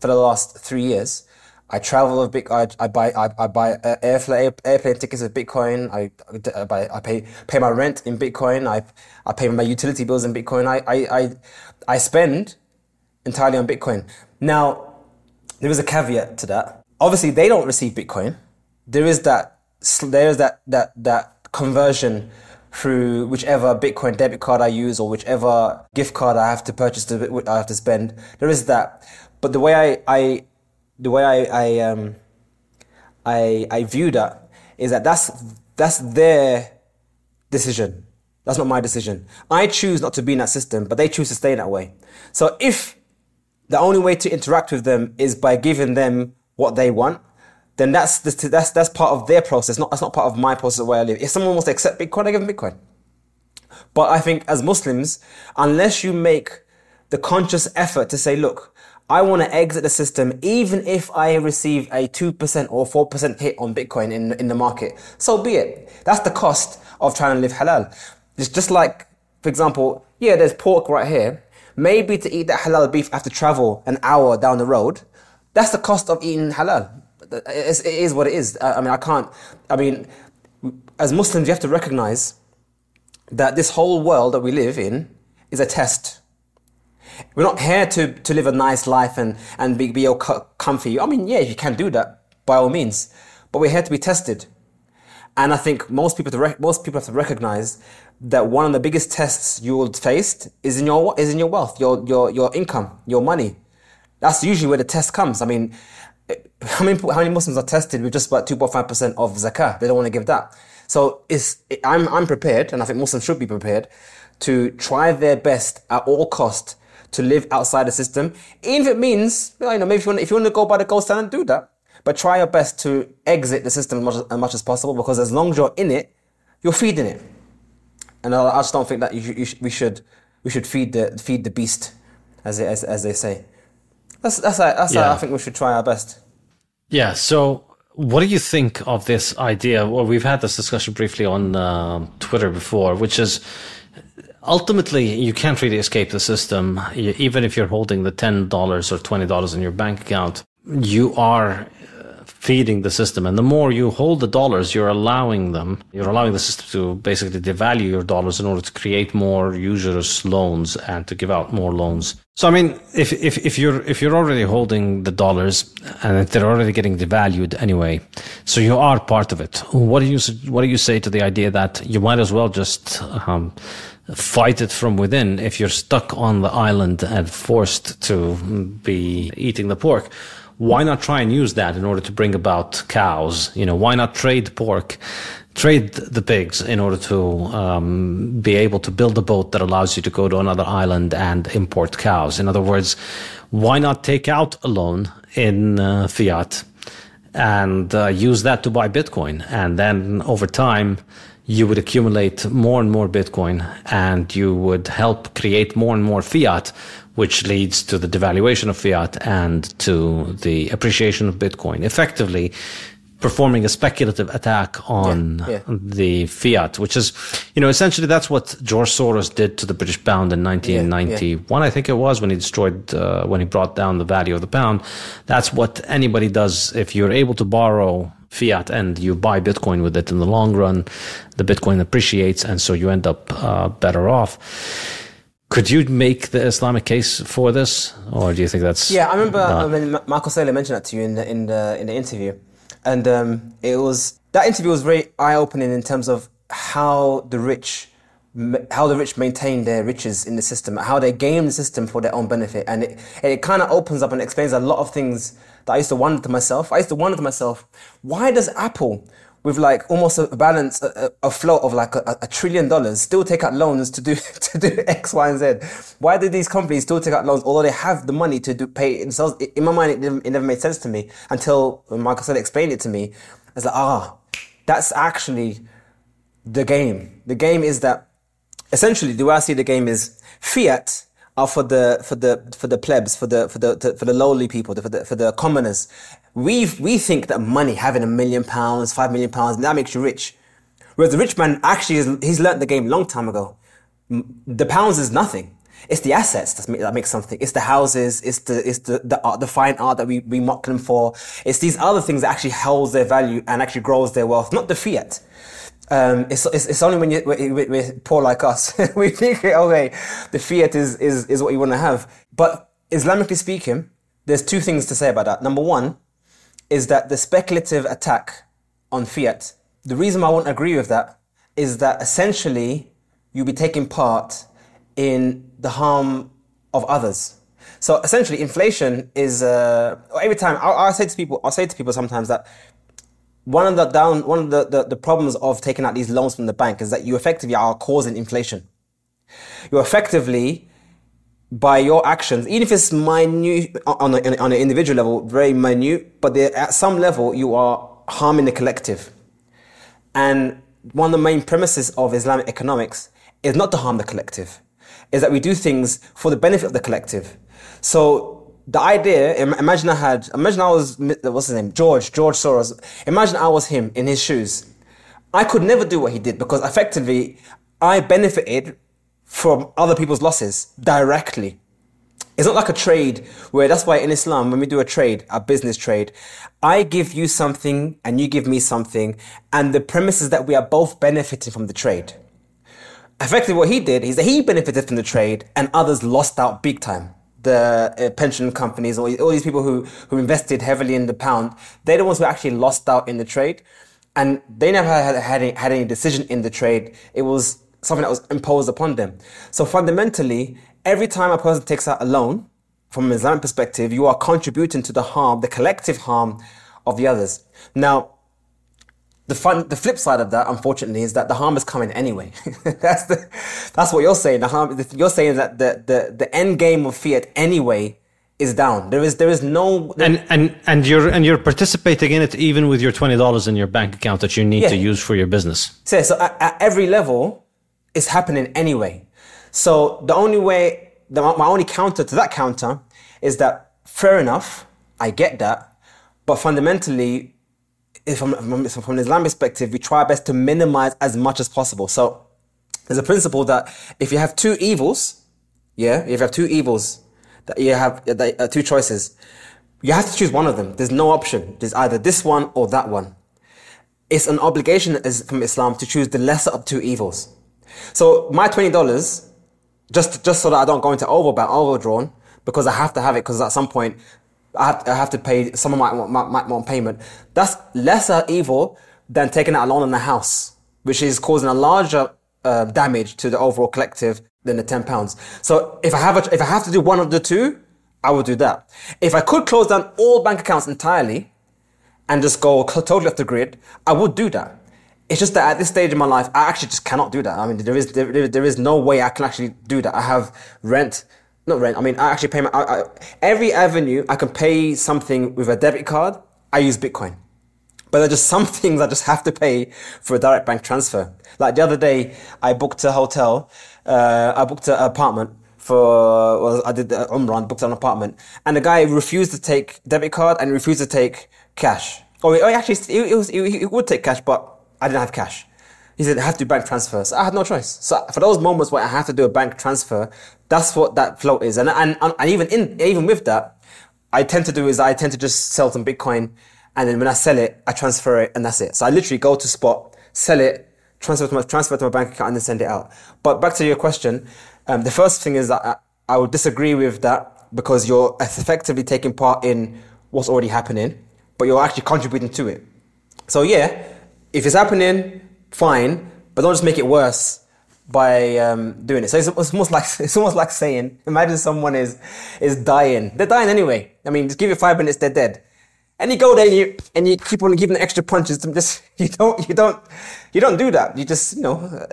for the last three years. I travel with Bitcoin. I, I buy I, I buy uh, airplane tickets with Bitcoin. I, I buy I pay pay my rent in Bitcoin. I I pay my utility bills in Bitcoin. I I I, I spend entirely on Bitcoin. Now there is a caveat to that. Obviously, they don't receive Bitcoin. There is that there is that that that conversion through whichever Bitcoin debit card I use or whichever gift card I have to purchase to I have to spend. There is that. But the way I, I the way I I um I I view that is that that's that's their decision. That's not my decision. I choose not to be in that system, but they choose to stay that way. So if the only way to interact with them is by giving them what they want, then that's that's that's part of their process. Not that's not part of my process of way I live. If someone wants to accept Bitcoin, I give them Bitcoin. But I think as Muslims, unless you make the conscious effort to say, look, I want to exit the system even if I receive a 2% or 4% hit on Bitcoin in, in the market. So be it. That's the cost of trying to live halal. It's just like, for example, yeah, there's pork right here. Maybe to eat that halal beef, I have to travel an hour down the road. That's the cost of eating halal. It's, what it is. I mean, I can't, I mean, as Muslims, you have to recognize that this whole world that we live in is a test we're not here to, to live a nice life and, and be, be all comfy. I mean, yeah, you can do that by all means, but we're here to be tested. And I think most people to most people have to recognize that one of the biggest tests you will face is in your is in your wealth, your your your income, your money. That's usually where the test comes. I mean, eh, how many how many Muslims are tested with just about two point five percent of zakah? They don't want to give that. So it's I'm I'm prepared, and I think Muslims should be prepared to try their best at all cost to live outside the system, even if it means you know maybe if you want if you want to go by the gold standard, do that. But try your best to exit the system as much as, as much as possible because as long as you're in it, you're feeding it. And I, I just don't think that you, you we should we should feed the feed the beast, as, as, as they say. That's that's that's yeah. I think we should try our best. Yeah. So, what do you think of this idea? Well, we've had this discussion briefly on uh, Twitter before, which is ultimately you can't really escape the system, even if you're holding the ten dollars or twenty dollars in your bank account. You are feeding the system. And the more you hold the dollars, you're allowing them, you're allowing the system to basically devalue your dollars in order to create more users loans and to give out more loans. So I mean, if, if, if you're if you're already holding the dollars and they're already getting devalued anyway, so you are part of it. What do you what do you say to the idea that you might as well just um, fight it from within if you're stuck on the island and forced to be eating the pork? why not try and use that in order to bring about cows? You know, why not trade pork, trade the pigs in order to um, be able to build a boat that allows you to go to another island and import cows? In other words, why not take out a loan in uh, fiat and uh, use that to buy Bitcoin? And then over time, you would accumulate more and more Bitcoin and you would help create more and more fiat, which leads to the devaluation of fiat and to the appreciation of Bitcoin, effectively performing a speculative attack on yeah, yeah. the fiat, which is, you know, essentially that's what George Soros did to the British pound in 1991, yeah, I think it was, when he destroyed, uh, when he brought down the value of the pound. That's what anybody does if you're able to borrow fiat and you buy Bitcoin with it in the long run, the Bitcoin appreciates, and so you end up uh, better off. Could you make the Islamic case for this, or do you think that's? Yeah, I remember not... I mean, Michael Saylor mentioned that to you in the in the in the interview, and um, it was that interview was very eye opening in terms of how the rich how the rich maintain their riches in the system, how they game the system for their own benefit, and it it kind of opens up and explains a lot of things that I used to wonder to myself. I used to wonder to myself, why does Apple with like almost a balance, a, a float of like a, a, trillion dollars, still take out loans to do to do X, Y, and Z. Why do these companies still take out loans, although they have the money to do pay themselves? In my mind, it, never, it never made sense to me until Michael Saylor explained it to me. I was like, ah, that's actually the game. The game is that essentially the way I see the game is fiat are for the for the for the plebs, for the for the for the lowly people, for the for the commoners. We we think that money, having a million pounds, five million pounds, that makes you rich. Whereas the rich man actually is, he's learned the game a long time ago. The pounds is nothing. It's the assets that make, that make something. It's the houses. It's the it's the the, art, the fine art that we, we mock them for. It's these other things that actually holds their value and actually grows their wealth, not the fiat. Um, it's, it's, it's, only when you, we're, we're poor like us, we think, okay, the fiat is, is, is what you want to have. But Islamically speaking, there's two things to say about that. Number one is that the speculative attack on fiat, the reason I won't agree with that is that essentially you'll be taking part in the harm of others. So essentially, inflation is uh, every time I, I say to people, I say to people sometimes that one of the down one of the, the, the, problems of taking out these loans from the bank is that you effectively are causing inflation. You're effectively by your actions, even if it's minute on, a, on an individual level, very minute, but at some level you are harming the collective. And one of the main premises of Islamic economics is not to harm the collective, is that we do things for the benefit of the collective. So the idea, imagine I had, imagine I was, what's his name? George, George Soros. Imagine I was him in his shoes. I could never do what he did because effectively I benefited from other people's losses directly. It's not like a trade where that's why in Islam, when we do a trade, a business trade, I give you something and you give me something. And the premise is that we are both benefiting from the trade. Effectively, what he did is that he benefited from the trade and others lost out big time the uh, pension companies or all these people who, who invested heavily in the pound, they're the ones who actually lost out in the trade. and they never had, had, any, had any decision in the trade. It was something that was imposed upon them. So fundamentally, every time a person takes out a loan, from an Islamic perspective, you are contributing to the harm, the collective harm of the others. Now, the fun, the flip side of that, unfortunately, is that the harm is coming anyway. that's the, that's what you're saying. The harm, you're saying that the, the, the end game of fiat anyway is down. There is, there is no. There, and, and, and you're, and you're participating in it even with your $20 in your bank account that you need yeah. to use for your business. So, so at, at every level, it's happening anyway. So the only way the, my only counter to that counter is that fair enough, I get that, but fundamentally, from, from, from an Islamic perspective, we try our best to minimize as much as possible. So there's a principle that if you have two evils, yeah, if you have two evils, that you have uh, two choices, you have to choose one of them. There's no option. There's either this one or that one. It's an obligation from Islam to choose the lesser of two evils. So my twenty dollars just just so that I don't go into overbound, overdrawn, because I have to have it because at some point I have, I have to pay. Someone might want, might, might want payment. That's lesser evil than taking out a loan on the house, which is causing a larger uh, damage to the overall collective than the ten pounds. So if I have a, if I have to do one of the two, I would do that. If I could close down all bank accounts entirely and just go totally off the grid, I would do that. It's just that at this stage in my life, I actually just cannot do that. I mean, there is there, there is no way I can actually do that. I have rent, not rent. I mean, I actually pay my I, I, every avenue. I can pay something with a debit card. I use Bitcoin, but there are just some things I just have to pay for a direct bank transfer. Like the other day, I booked a hotel. Uh, I booked an apartment for well, I did Umrah, booked an apartment, and the guy refused to take debit card and refused to take cash. Oh, actually, he, was, he, he would take cash, but I didn't have cash. He said, I have to do bank transfers. I had no choice. So for those moments where I have to do a bank transfer, that's what that float is. And, and, and even in, even with that, I tend to do is I tend to just sell some Bitcoin. And then when I sell it, I transfer it and that's it. So I literally go to spot, sell it, transfer to my, transfer to my bank account and then send it out. But back to your question, um, the first thing is that I, I would disagree with that because you're effectively taking part in what's already happening, but you're actually contributing to it. So yeah, if it's happening, fine, but don't just make it worse by um, doing it. So it's, it's, almost like it's almost like saying, imagine someone is is dying. They're dying anyway. I mean, just give it five minutes, they're dead. And you go there and you and you keep on giving extra punches. Just you don't you don't you don't do that. You just you know,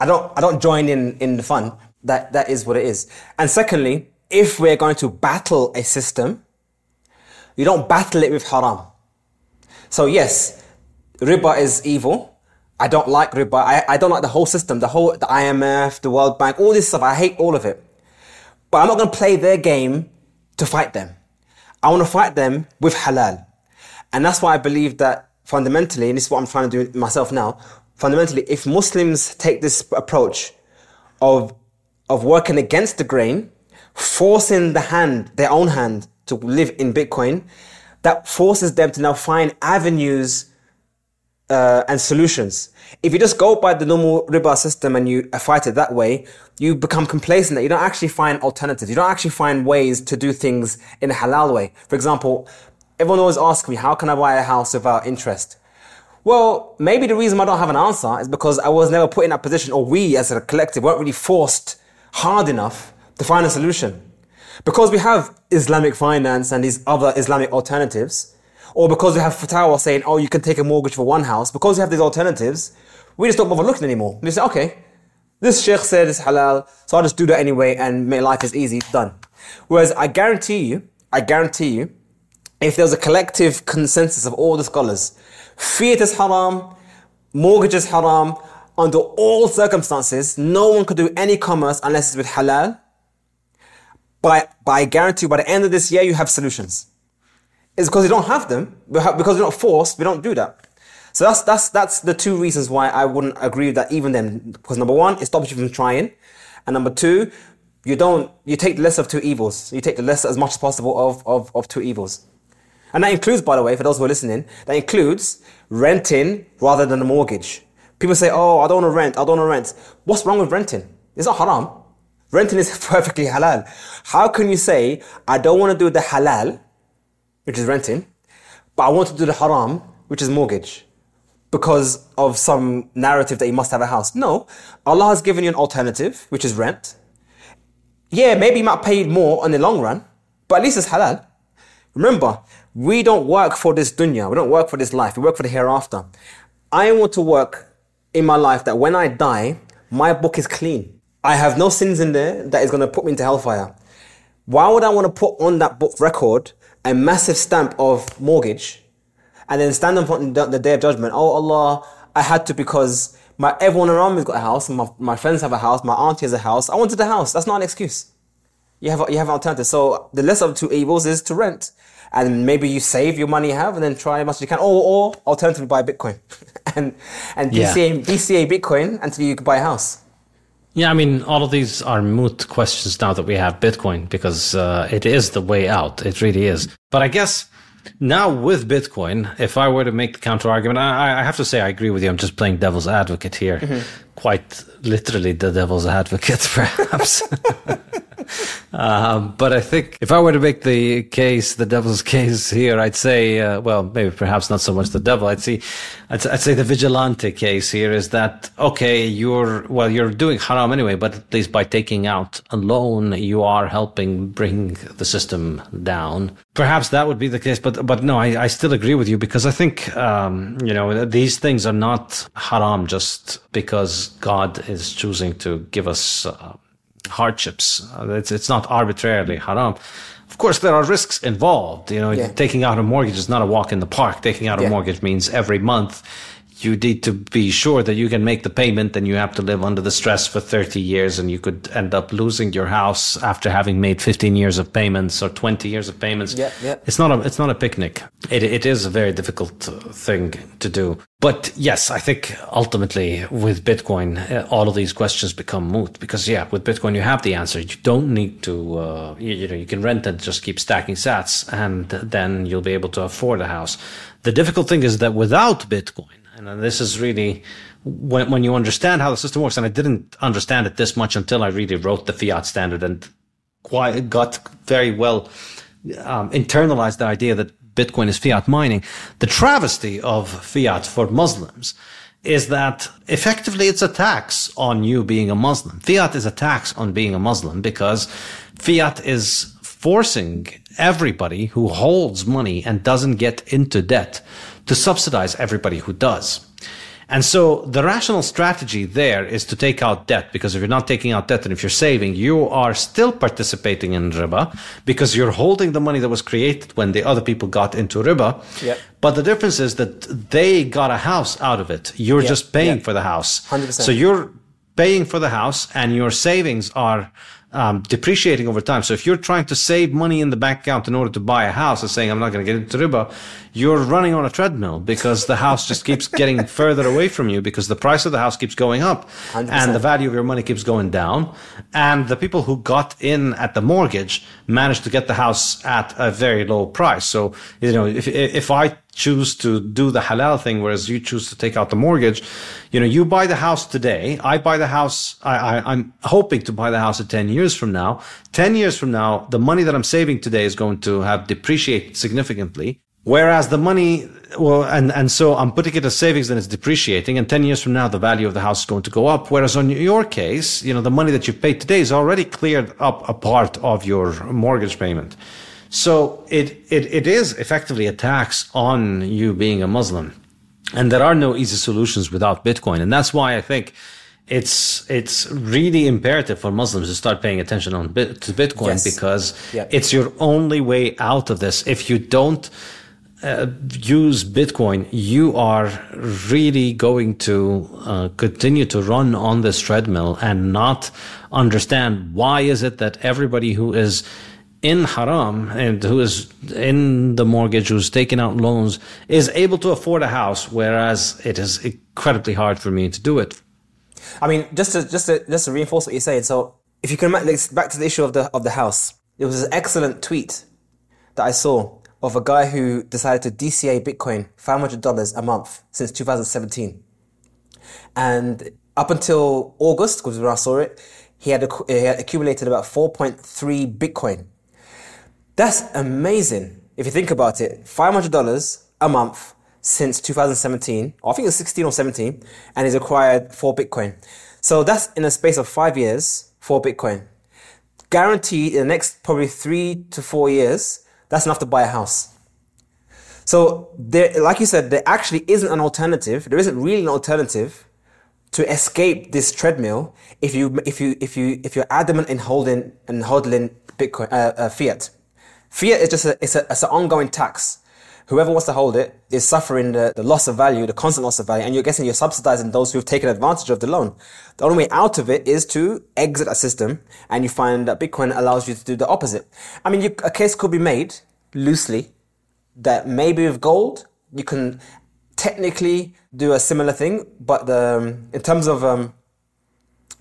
I don't I don't join in in the fun. That that is what it is. And secondly, if we're going to battle a system, you don't battle it with haram. So yes, riba is evil. I don't like riba. I, I don't like the whole system, the whole the IMF, the World Bank, all this stuff. I hate all of it. But I'm not going to play their game to fight them. I want to fight them with halal. And that's why I believe that fundamentally, and this is what I'm trying to do myself now, fundamentally, if Muslims take this approach of, of working against the grain, forcing the hand, their own hand, to live in Bitcoin, that forces them to now find avenues uh, and solutions. If you just go by the normal riba system and you fight it that way, you become complacent that you don't actually find alternatives. You don't actually find ways to do things in a halal way. For example, everyone always asks me, how can I buy a house without interest? Well, maybe the reason I don't have an answer is because I was never put in that position, or we as a collective weren't really forced hard enough to find a solution. Because we have Islamic finance and these other Islamic alternatives, or because we have fatwa saying, oh, you can take a mortgage for one house, because we have these alternatives, we just don't bother looking anymore. We say, okay, this sheikh said it's halal, so I'll just do that anyway and my life is easy, done. Whereas I guarantee you, I guarantee you, if there's a collective consensus of all the scholars, fiat is haram, mortgage is haram, under all circumstances, no one could do any commerce unless it's with halal. But, but I guarantee by the end of this year, you have solutions is because we don't have them. Because we're not forced, we don't do that. So that's that's that's the two reasons why I wouldn't agree with that even then. Because number one, it stops you from trying, and number two, you don't you take the of two evils. You take the lesser as much as possible of, of, of two evils. And that includes, by the way, for those who are listening, that includes renting rather than a mortgage. People say, oh, I don't want to rent, I don't want to rent. What's wrong with renting? It's not haram. Renting is perfectly halal. How can you say, I don't want to do the halal, which is renting, but I want to do the haram, which is mortgage. because of some narrative that you must have a house. No, Allah has given you an alternative, which is rent. Yeah, maybe you might pay more in the long run, but at least it's halal. Remember, we don't work for this dunya. We don't work for this life. We work for the hereafter. I want to work in my life that when I die, my book is clean. I have no sins in there that is going to put me into hellfire. Why would I want to put on that book record a massive stamp of mortgage and then stand on the day of judgment? Oh Allah, I had to because my everyone around me's got a house, my, my friends have a house, my auntie has a house. I wanted a house. That's not an excuse. You have you have an alternative. So the lesser of two evils is to rent, and maybe you save your money you have, and then try as much as you can, or or alternatively buy Bitcoin, and and DCA yeah. DCA Bitcoin until you can buy a house. Yeah, I mean, all of these are moot questions now that we have Bitcoin because uh, it is the way out. It really is. But I guess now with Bitcoin, if I were to make the counter argument, I, I have to say I agree with you. I'm just playing devil's advocate here. Mm-hmm. Quite literally the devil's advocate, perhaps. Um, but I think if I were to make the case, the devil's case here, I'd say, uh, well, maybe perhaps not so much the devil. I'd see, I'd, I'd, say the vigilante case here is that okay, you're well, you're doing haram anyway, but at least by taking out a loan, you are helping bring the system down. Perhaps that would be the case, but but no, I, I still agree with you because I think um, you know these things are not haram just because God is choosing to give us. Uh, hardships. Uh, it's, it's not arbitrarily haram. Of course, there are risks involved. You know, yeah. taking out a mortgage is not a walk in the park. Taking out yeah. a mortgage means every month you need to be sure that you can make the payment and you have to live under the stress for 30 years and you could end up losing your house after having made 15 years of payments or 20 years of payments. Yeah, yeah. It's not a, it's not a picnic. It, it is a very difficult uh, thing to do. But yes, I think ultimately with Bitcoin, uh, all of these questions become moot because yeah, with Bitcoin, you have the answer. You don't need to, uh, you, you know, you can rent and just keep stacking sats and then you'll be able to afford a house. The difficult thing is that without Bitcoin, and this is really when, when you understand how the system works, and I didn't understand it this much until I really wrote the fiat standard and quite got very well um, internalized the idea that Bitcoin is fiat mining. The travesty of fiat for Muslims is that effectively it's a tax on you being a Muslim. Fiat is a tax on being a Muslim because fiat is forcing everybody who holds money and doesn't get into debt to subsidize everybody who does. And so the rational strategy there is to take out debt because if you're not taking out debt and if you're saving, you are still participating in riba because you're holding the money that was created when the other people got into riba. Yep. But the difference is that they got a house out of it. You're yep. just paying yep. for the house. 100%. So you're paying for the house and your savings are um, depreciating over time. So if you're trying to save money in the bank account in order to buy a house and saying, I'm not going to get into riba, you're running on a treadmill because the house just keeps getting further away from you because the price of the house keeps going up 100%. and the value of your money keeps going down. And the people who got in at the mortgage managed to get the house at a very low price. So, you know, if, if I choose to do the halal thing, whereas you choose to take out the mortgage. You know, you buy the house today. I buy the house. I, I, am hoping to buy the house at 10 years from now. 10 years from now, the money that I'm saving today is going to have depreciated significantly. Whereas the money, well, and, and so I'm putting it as savings and it's depreciating. And 10 years from now, the value of the house is going to go up. Whereas on your case, you know, the money that you paid today is already cleared up a part of your mortgage payment. So it, it, it is effectively a tax on you being a Muslim. And there are no easy solutions without Bitcoin. And that's why I think it's it's really imperative for Muslims to start paying attention on bit, to Bitcoin yes. because it's your only way out of this. If you don't uh, use Bitcoin, you are really going to uh, continue to run on this treadmill and not understand why is it that everybody who is in haram and who is in the mortgage, who's taking out loans, is able to afford a house, whereas it is incredibly hard for me to do it. I mean, just to just to just to reinforce what you're saying. So, if you can back to the issue of the of the house, it was an excellent tweet that I saw of a guy who decided to DCA Bitcoin five hundred dollars a month since 2017, and up until August, because when I saw it, he had, he had accumulated about 4.3 Bitcoin that's amazing. If you think about it, $500 a month since 2017, or I think it's 16 or 17, and he's acquired four Bitcoin. So that's in a space of five years, four Bitcoin. Guaranteed in the next probably three to four years, that's enough to buy a house. So there, like you said, there actually isn't an alternative. There isn't really an alternative to escape this treadmill if you if you if you if you're adamant in holding and hodling Bitcoin uh, uh, fiat. Fiat is just a, it's, a, it's an ongoing tax. Whoever wants to hold it is suffering the, the loss of value, the constant loss of value, and you're guessing you're subsidizing those who have taken advantage of the loan. The only way out of it is to exit a system, and you find that Bitcoin allows you to do the opposite. I mean, you, a case could be made loosely that maybe with gold you can technically do a similar thing, but the, um, in terms of um,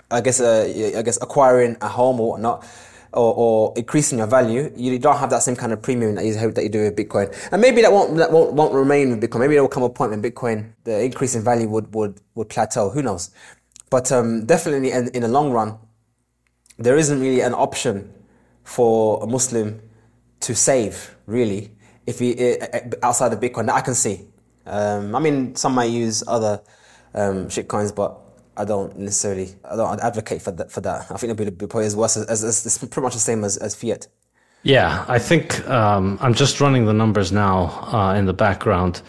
I guess uh, I guess acquiring a home or whatnot, or, or, increasing your value, you don't have that same kind of premium that you hope that you do with Bitcoin. And maybe that won't that won't, won't remain with Bitcoin. Maybe there will come a point when Bitcoin the increase in value would would would plateau. Who knows? But um, definitely in, in the long run, there isn't really an option for a Muslim to save really if he outside of Bitcoin that I can see. Um, I mean, some might use other um, shitcoins, but I don't necessarily I don't advocate for that. For that, I think it'll be probably as worse as, as, as it's pretty much the same as, as fiat. Yeah, I think um, I'm just running the numbers now uh, in the background.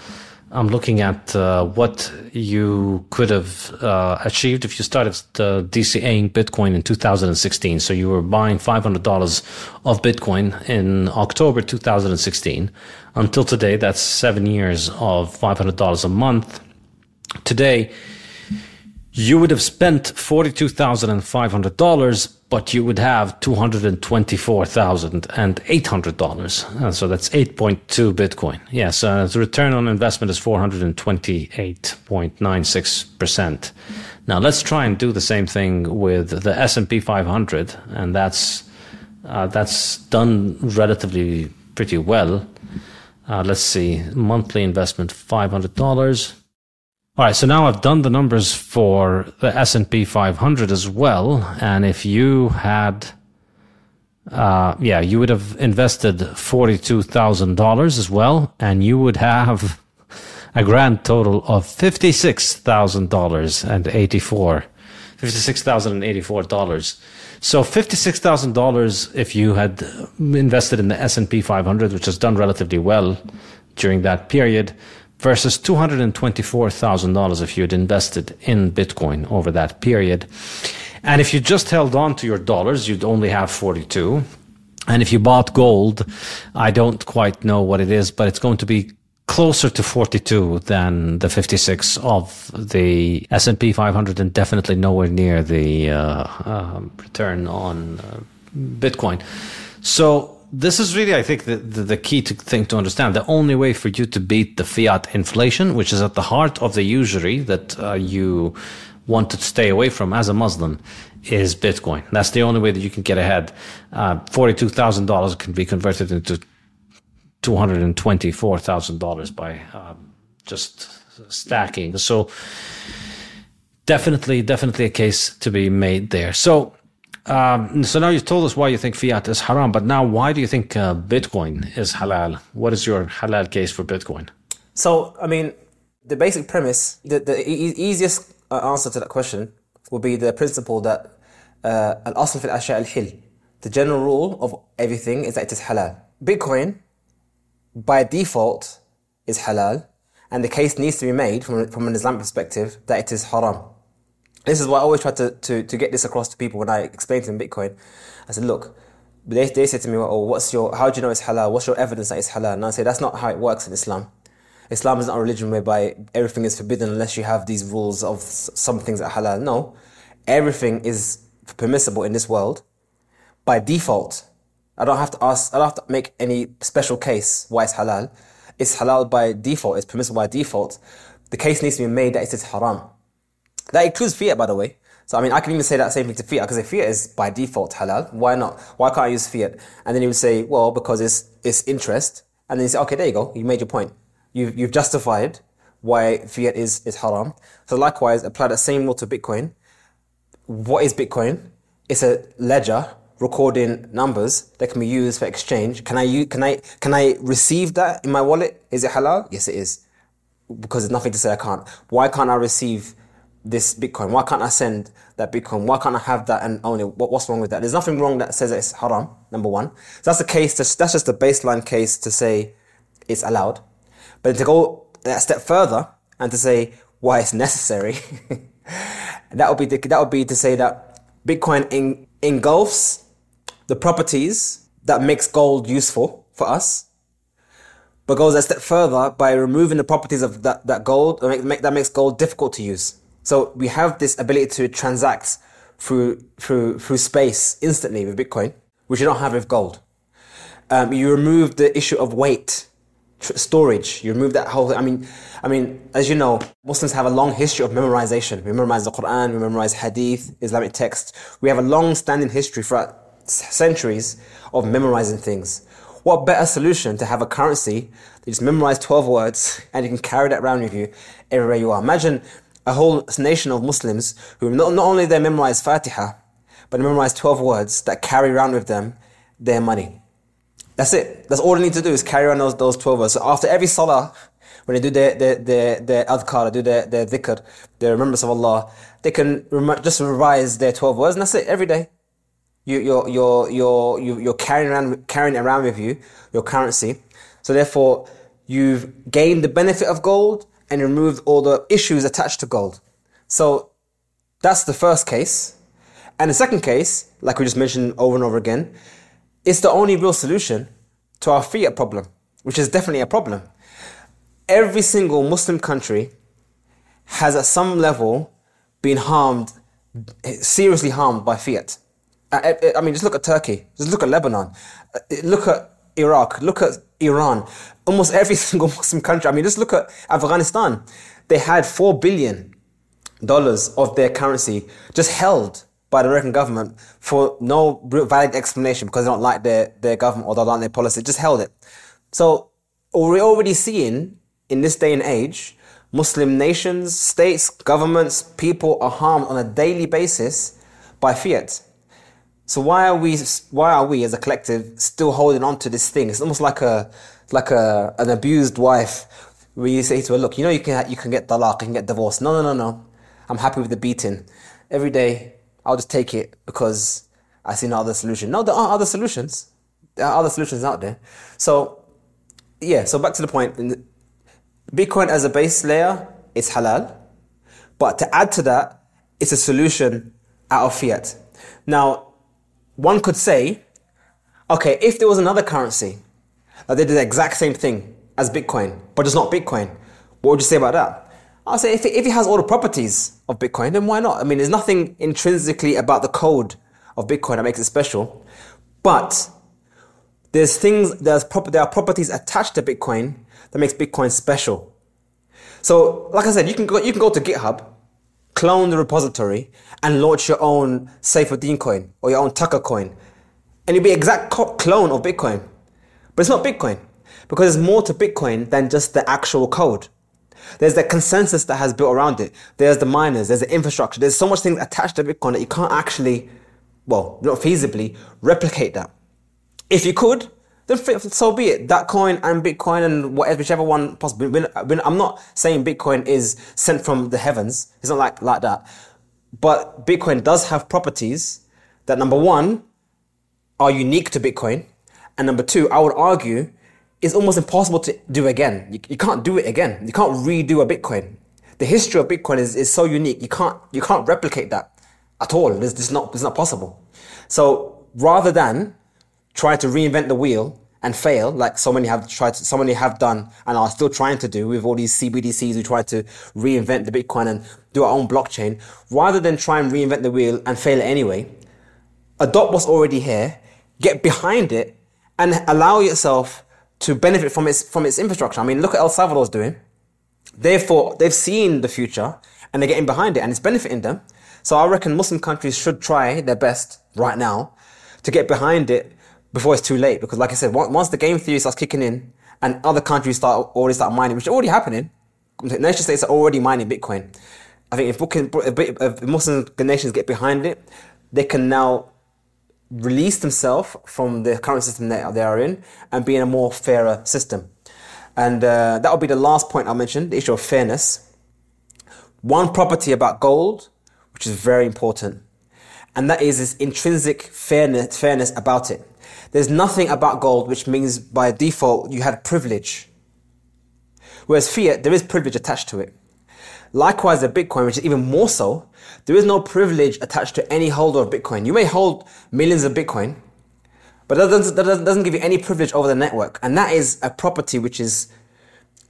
I'm looking at uh, what you could have uh, achieved if you started uh, DCAing Bitcoin in 2016. So you were buying $500 of Bitcoin in October 2016. Until today, that's seven years of $500 a month. Today, you would have spent $42,500 but you would have $224,800. Uh, so that's 8.2 Bitcoin. Yes, uh, the return on investment is 428.96%. Now let's try and do the same thing with the S&P 500 and that's uh, that's done relatively pretty well. Uh, let's see, monthly investment $500 all right, so now I've done the numbers for the S&P 500 as well, and if you had uh, yeah, you would have invested $42,000 as well, and you would have a grand total of $56,000 and 84 $56,084. So $56,000 if you had invested in the S&P 500, which has done relatively well during that period, versus $224,000 if you had invested in Bitcoin over that period. And if you just held on to your dollars, you'd only have 42. And if you bought gold, I don't quite know what it is, but it's going to be closer to 42 than the 56 of the S&P 500 and definitely nowhere near the uh, uh, return on uh, Bitcoin. So this is really, I think, the, the, the, key to thing to understand. The only way for you to beat the fiat inflation, which is at the heart of the usury that uh, you want to stay away from as a Muslim, is Bitcoin. That's the only way that you can get ahead. Uh, Forty-two thousand dollars can be converted into two hundred and twenty-four thousand dollars by um, just stacking. So, definitely, definitely a case to be made there. So um, so now you've told us why you think fiat is haram, but now why do you think uh, Bitcoin is halal? What is your halal case for Bitcoin? So, I mean, the basic premise, the, the e- easiest uh, answer to that question would be the principle that uh, al-asl fil ashya al-hil. The general rule of everything is that it is halal. Bitcoin, by default, is halal, and the case needs to be made from, from an Islam perspective that it is haram this is why I always try to, to, to get this across to people when I explain to them Bitcoin. I said, look, they, they say to me, oh, what's your, how do you know it's halal? What's your evidence that it's halal? And I say, that's not how it works in Islam. Islam is not a religion whereby everything is forbidden unless you have these rules of some things that are halal. No, everything is permissible in this world by default. I don't have to ask, I don't have to make any special case why it's halal. It's halal by default, it's permissible by default. The case needs to be made that it is haram. That includes fiat, by the way. So, I mean, I can even say that same thing to fiat because if fiat is by default halal, why not? Why can't I use fiat? And then you would say, well, because it's, it's interest. And then you say, okay, there you go. You made your point. You've, you've justified why fiat is, is haram. So likewise, apply that same rule to Bitcoin. What is Bitcoin? It's a ledger recording numbers that can be used for exchange. Can I use, can I can I receive that in my wallet? Is it halal? Yes, it is. because there's nothing to say I can't. Why can't I receive this Bitcoin? Why can't I send that Bitcoin? Why can't I have that and own it? What, what's wrong with that? There's nothing wrong that says it's haram, number one. So that's the case, to, that's just the baseline case to say it's allowed. But to go a step further and to say why it's necessary, that would be the, that would be to say that Bitcoin in, engulfs the properties that makes gold useful for us, but goes a step further by removing the properties of that, that gold make, that makes gold difficult to use. So we have this ability to transact through through through space instantly with Bitcoin, which you don't have with gold. Um, you remove the issue of weight tr- storage. You remove that whole. I mean, I mean, as you know, Muslims have a long history of memorization. We memorize the Quran, we memorize Hadith, Islamic texts. We have a long-standing history throughout centuries of memorizing things. What better solution to have a currency that just memorize 12 words and you can carry that around with you everywhere you are? Imagine a whole nation of Muslims who not, not only they memorize Fatiha, but they memorize 12 words that carry around with them their money. That's it. That's all they need to do is carry on those, those 12 words. So after every salah, when they do their, their, their, their adhkar, they do their, their dhikr, their remembrance of Allah, they can rem- just revise their 12 words and that's it every day. You, you're, you're, you're, you're carrying around, carrying around with you your currency. So therefore, you've gained the benefit of gold and removed all the issues attached to gold. So that's the first case. And the second case, like we just mentioned over and over again, is the only real solution to our fiat problem, which is definitely a problem. Every single Muslim country has at some level been harmed, seriously harmed by fiat. Uh, uh, I mean, just look at Turkey, just look at Lebanon, uh, look at Iraq, look at Iran, almost every single Muslim country. I mean, just look at Afghanistan. They had $4 billion of their currency just held by the American government for no valid explanation because they don't like their, their government or they don't like their policy, just held it. So we're already seeing in this day and age, Muslim nations, states, governments, people are harmed on a daily basis by fiat. So why are we why are we as a collective still holding on to this thing? It's almost like a like a an abused wife where you say to her, look, you know you can you can get talaq, you can get divorced. No, no, no, no. I'm happy with the beating. Every day I'll just take it because I see no other solution. No, there are other solutions. There are other solutions out there. So, yeah, so back to the point. Bitcoin as a base layer is halal. But to add to that, it's a solution out of fiat. Now, one could say, okay, if there was another currency that did the exact same thing as Bitcoin, but it's not Bitcoin, what would you say about that? I'll say if it, if it has all the properties of Bitcoin, then why not? I mean, there's nothing intrinsically about the code of Bitcoin that makes it special, but there's things, there's there are properties attached to Bitcoin that makes Bitcoin special. So, like I said, you can go, you can go to GitHub, clone the repository, and launch your own Saifedean coin or your own Tucker coin, and it'll be exact co- clone of Bitcoin, but it's not Bitcoin because there's more to Bitcoin than just the actual code. There's the consensus that has built around it. There's the miners. There's the infrastructure. There's so much things attached to Bitcoin that you can't actually, well, not feasibly replicate that. If you could, then so be it. That coin and Bitcoin and whatever, whichever one possible. I'm not saying Bitcoin is sent from the heavens. It's not like like that. But Bitcoin does have properties that number one are unique to Bitcoin, and number two, I would argue it's almost impossible to do again. You, you can't do it again. You can't redo a Bitcoin. The history of Bitcoin is, is so unique. You can't you can't replicate that at all. It's, it's not it's not possible. So rather than try to reinvent the wheel and fail, like so many have tried, to, so many have done, and are still trying to do with all these CBDCs who try to reinvent the Bitcoin and do our own blockchain, rather than try and reinvent the wheel and fail it anyway, adopt what's already here, get behind it, and allow yourself to benefit from its from its infrastructure. I mean, look at El Salvador's doing. Therefore, they've seen the future and they're getting behind it, and it's benefiting them. So I reckon Muslim countries should try their best right now to get behind it before it's too late. Because, like I said, once the game theory starts kicking in and other countries start already start mining, which is already happening, nation states are already mining Bitcoin. I think if, if Muslim nations get behind it, they can now release themselves from the current system that they are in and be in a more fairer system. And uh, that will be the last point I'll mention the issue of fairness. One property about gold, which is very important, and that is its intrinsic fairness, fairness about it. There's nothing about gold which means by default you had privilege. Whereas fiat, there is privilege attached to it. Likewise, the Bitcoin, which is even more so, there is no privilege attached to any holder of Bitcoin. You may hold millions of Bitcoin, but that doesn't, that doesn't give you any privilege over the network. And that is a property which is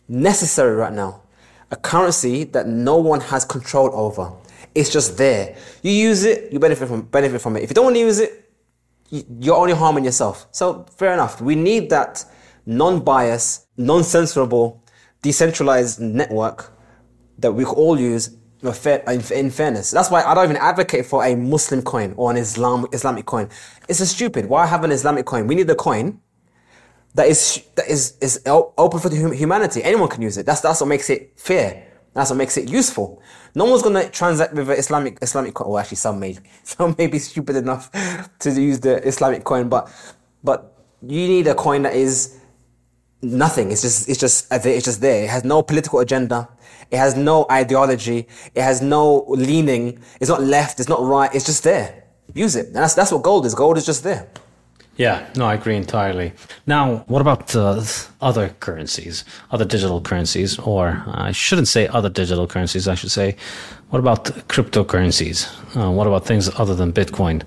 necessary right now. A currency that no one has control over. It's just there. You use it, you benefit from, benefit from it. If you don't want to use it, you're only harming yourself. So fair enough. We need that non-biased, non-censorable, decentralized network that we all use in fairness. That's why I don't even advocate for a Muslim coin or an Islam Islamic coin. It's a stupid. Why have an Islamic coin? We need a coin that is that is is open for the humanity. Anyone can use it. That's that's what makes it fair. That's what makes it useful. No one's gonna transact with an Islamic Islamic coin. Well, actually, some may some may be stupid enough to use the Islamic coin, but but you need a coin that is nothing. It's just it's just it's just there. It has no political agenda. It has no ideology. It has no leaning. It's not left. It's not right. It's just there. Use it. And that's, that's what gold is. Gold is just there. Yeah, no, I agree entirely. Now, what about uh, other currencies, other digital currencies, or uh, I shouldn't say other digital currencies, I should say, what about cryptocurrencies? Uh, what about things other than Bitcoin?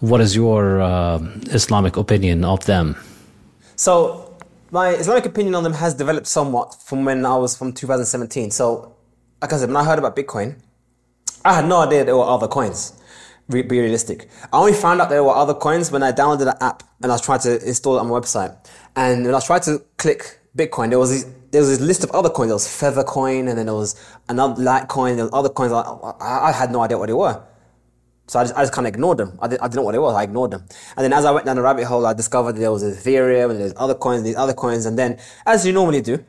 What is your uh, Islamic opinion of them? So, my Islamic opinion on them has developed somewhat from when I was from 2017. So, like I said, when I heard about Bitcoin, I had no idea there were other coins. Be realistic. I only found out there were other coins when I downloaded the app and I was trying to install it on my website. And when I tried to click Bitcoin, there was this, there was this list of other coins. There was Feather Coin, and then there was another Litecoin. There was other coins. I, I, I had no idea what they were. So I just, I just kind of ignored them. I, did, I didn't know what it was. I ignored them. And then as I went down the rabbit hole, I discovered there was Ethereum and there's other coins, these other coins. And then, as you normally do,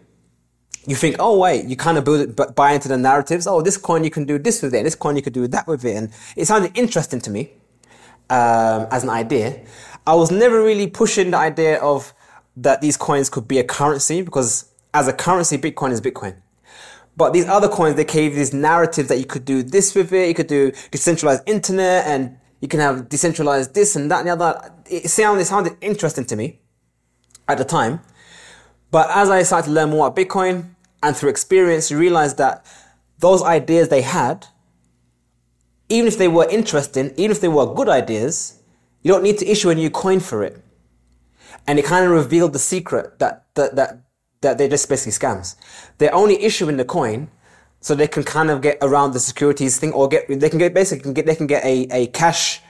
you think, oh wait, you kind of build it, buy into the narratives. Oh, this coin you can do this with it, this coin you could do that with it, and it sounded interesting to me um, as an idea. I was never really pushing the idea of that these coins could be a currency because as a currency, Bitcoin is Bitcoin. But these other coins, they gave these narratives that you could do this with it, you could do decentralized internet, and you can have decentralized this and that and the other. It sounded, it sounded interesting to me at the time. But as I started to learn more about Bitcoin and through experience, you realize that those ideas they had, even if they were interesting, even if they were good ideas, you don't need to issue a new coin for it. And it kind of revealed the secret that, that, that that they're just basically scams. They're only issuing the coin so they can kind of get around the securities thing or get they can get basically they can get a, a cash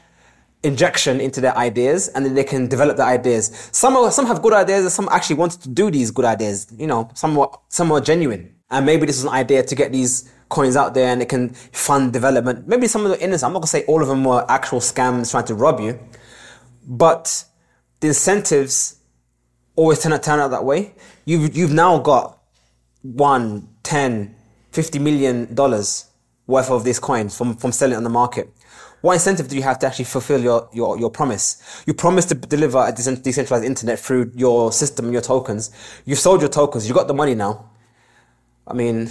injection into their ideas and then they can develop the ideas. Some are, some have good ideas and some actually wanted to do these good ideas. You know, some were, some are genuine. And maybe this is an idea to get these coins out there and it can fund development. Maybe some of the innocent, I'm not gonna say all of them were actual scams trying to rob you, but the incentives always turn out, turn out that way. You've, you've now got one, 10, 50 million dollars worth of these coins from, from selling on the market. What incentive do you have to actually fulfill your, your, your promise? You promised to deliver a decentralized internet through your system and your tokens. You've sold your tokens. You got the money now. I mean,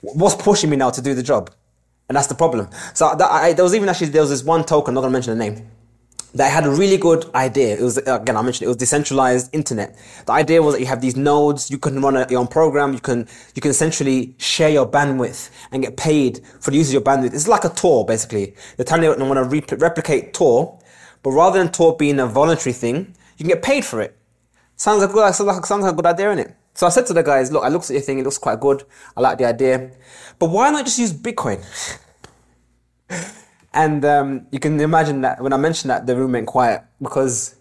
what's pushing me now to do the job? And that's the problem. So that, I, there was even actually, there was this one token, I'm not going to mention the name that had a really good idea. It was, again, I mentioned it was decentralized internet. The idea was that you have these nodes, you can run a, your own program, you can, you can essentially share your bandwidth and get paid for the use of your bandwidth. It's like a Tor, basically. They're telling you want to re- replicate Tor, but rather than Tor being a voluntary thing, you can get paid for it. Sounds like, good, sounds like, sounds like a good idea, innit? So I said to the guys, look, I looked at your thing, it looks quite good. I like the idea. But why not just use Bitcoin? And um, you can imagine that when I mentioned that, the room went quiet because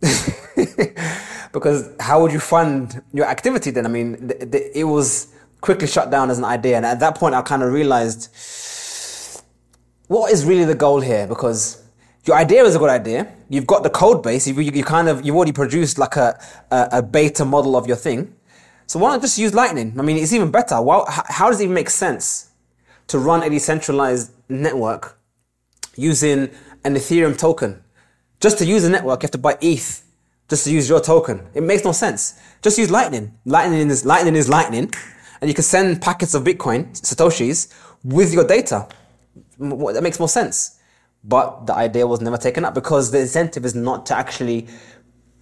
because how would you fund your activity then? I mean, it was quickly shut down as an idea, and at that point, I kind of realized what is really the goal here because your idea is a good idea. You've got the code base. You, you, you kind of you've already produced like a, a, a beta model of your thing. So why not just use Lightning? I mean, it's even better. Why, how does it even make sense to run a decentralized network using an Ethereum token. Just to use the network, you have to buy ETH just to use your token. It makes no sense. Just use Lightning. Lightning is Lightning is Lightning, and you can send packets of Bitcoin, satoshis, with your data. That makes more sense. But the idea was never taken up because the incentive is not to actually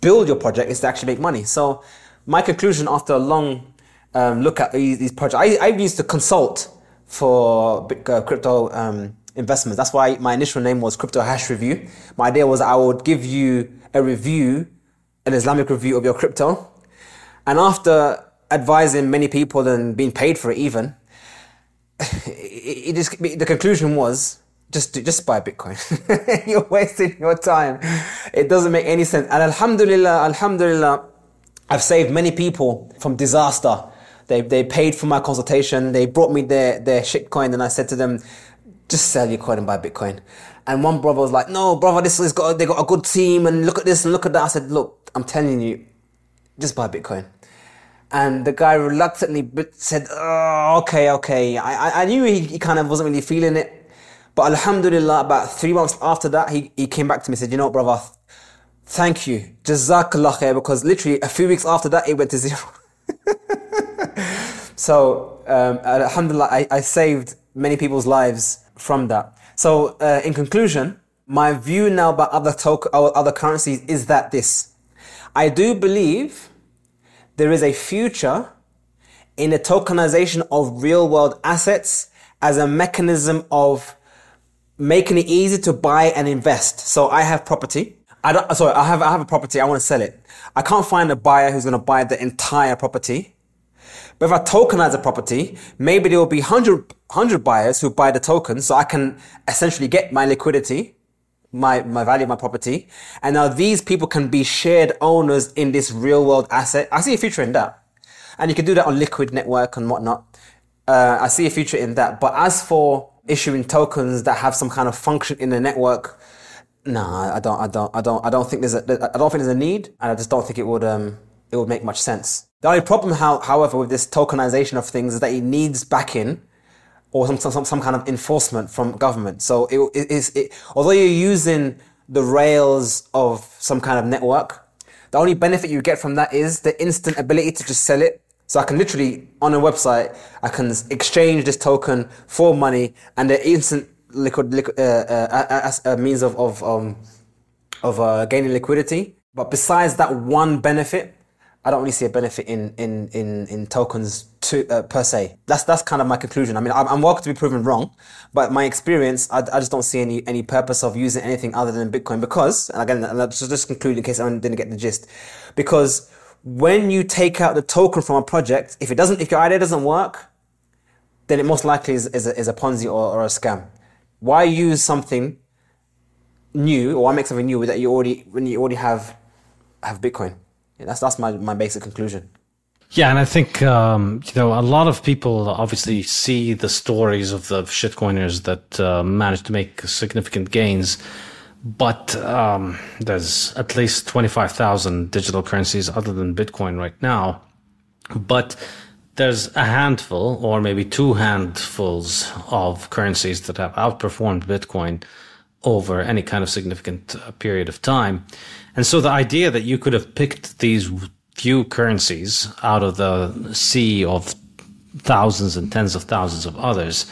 build your project; it's to actually make money. So, my conclusion after a long um, look at these, these projects, I, I used to consult for uh, crypto um, investments. That's why my initial name was Crypto Hash Review. My idea was I would give you a review, an Islamic review of your crypto. And after advising many people and being paid for it even, it, it just, the conclusion was just just buy Bitcoin. You're wasting your time. It doesn't make any sense. And Alhamdulillah, Alhamdulillah, I've saved many people from disaster. They, they paid for my consultation. They brought me their, their shitcoin and I said to them, just sell your coin and buy Bitcoin. And one brother was like, no, brother, this has got, they got a good team and look at this and look at that. I said, look, I'm telling you, just buy Bitcoin. And the guy reluctantly said, oh, okay, okay. I, I knew he, he kind of wasn't really feeling it. But Alhamdulillah, about three months after that, he, he came back to me and said, you know, brother, thank you. Jazakallah khair. Because literally a few weeks after that, it went to zero. so, um, Alhamdulillah, I, I saved many people's lives from that. So, uh, in conclusion, my view now about other token, other currencies is that this. I do believe there is a future in the tokenization of real world assets as a mechanism of making it easy to buy and invest. So I have property. I don't, sorry, I have, I have a property. I want to sell it. I can't find a buyer who's going to buy the entire property. But if I tokenize a property, maybe there will be 100, 100 buyers who buy the token so I can essentially get my liquidity, my, my value my property. And now these people can be shared owners in this real world asset. I see a future in that. And you can do that on Liquid Network and whatnot. Uh, I see a future in that. But as for issuing tokens that have some kind of function in the network, no, I don't, I don't, I don't, I don't think there's a, I don't think there's a need, and I just don't think it would, um, it would make much sense. The only problem, how, however, with this tokenization of things is that it needs backing or some, some, some kind of enforcement from government. So it, it is, it, although you're using the rails of some kind of network, the only benefit you get from that is the instant ability to just sell it. So I can literally, on a website, I can exchange this token for money and the instant liquid, liquid uh, uh, as a means of, of, um, of uh, gaining liquidity. But besides that one benefit, I don't really see a benefit in in in, in tokens to uh, per se. That's that's kind of my conclusion. I mean, I'm, I'm welcome to be proven wrong, but my experience, I, I just don't see any any purpose of using anything other than Bitcoin because, and again, let's just conclude in case I didn't get the gist, because when you take out the token from a project, if it doesn't, if your idea doesn't work, then it most likely is, is, a, is a Ponzi or, or a scam. Why use something new or why make something new that you already when you already have have Bitcoin? Yeah, that's that's my, my basic conclusion. Yeah, and I think um, you know a lot of people obviously see the stories of the shitcoiners that uh, managed to make significant gains, but um, there's at least twenty five thousand digital currencies other than Bitcoin right now, but there's a handful or maybe two handfuls of currencies that have outperformed Bitcoin over any kind of significant uh, period of time. And so the idea that you could have picked these few currencies out of the sea of thousands and tens of thousands of others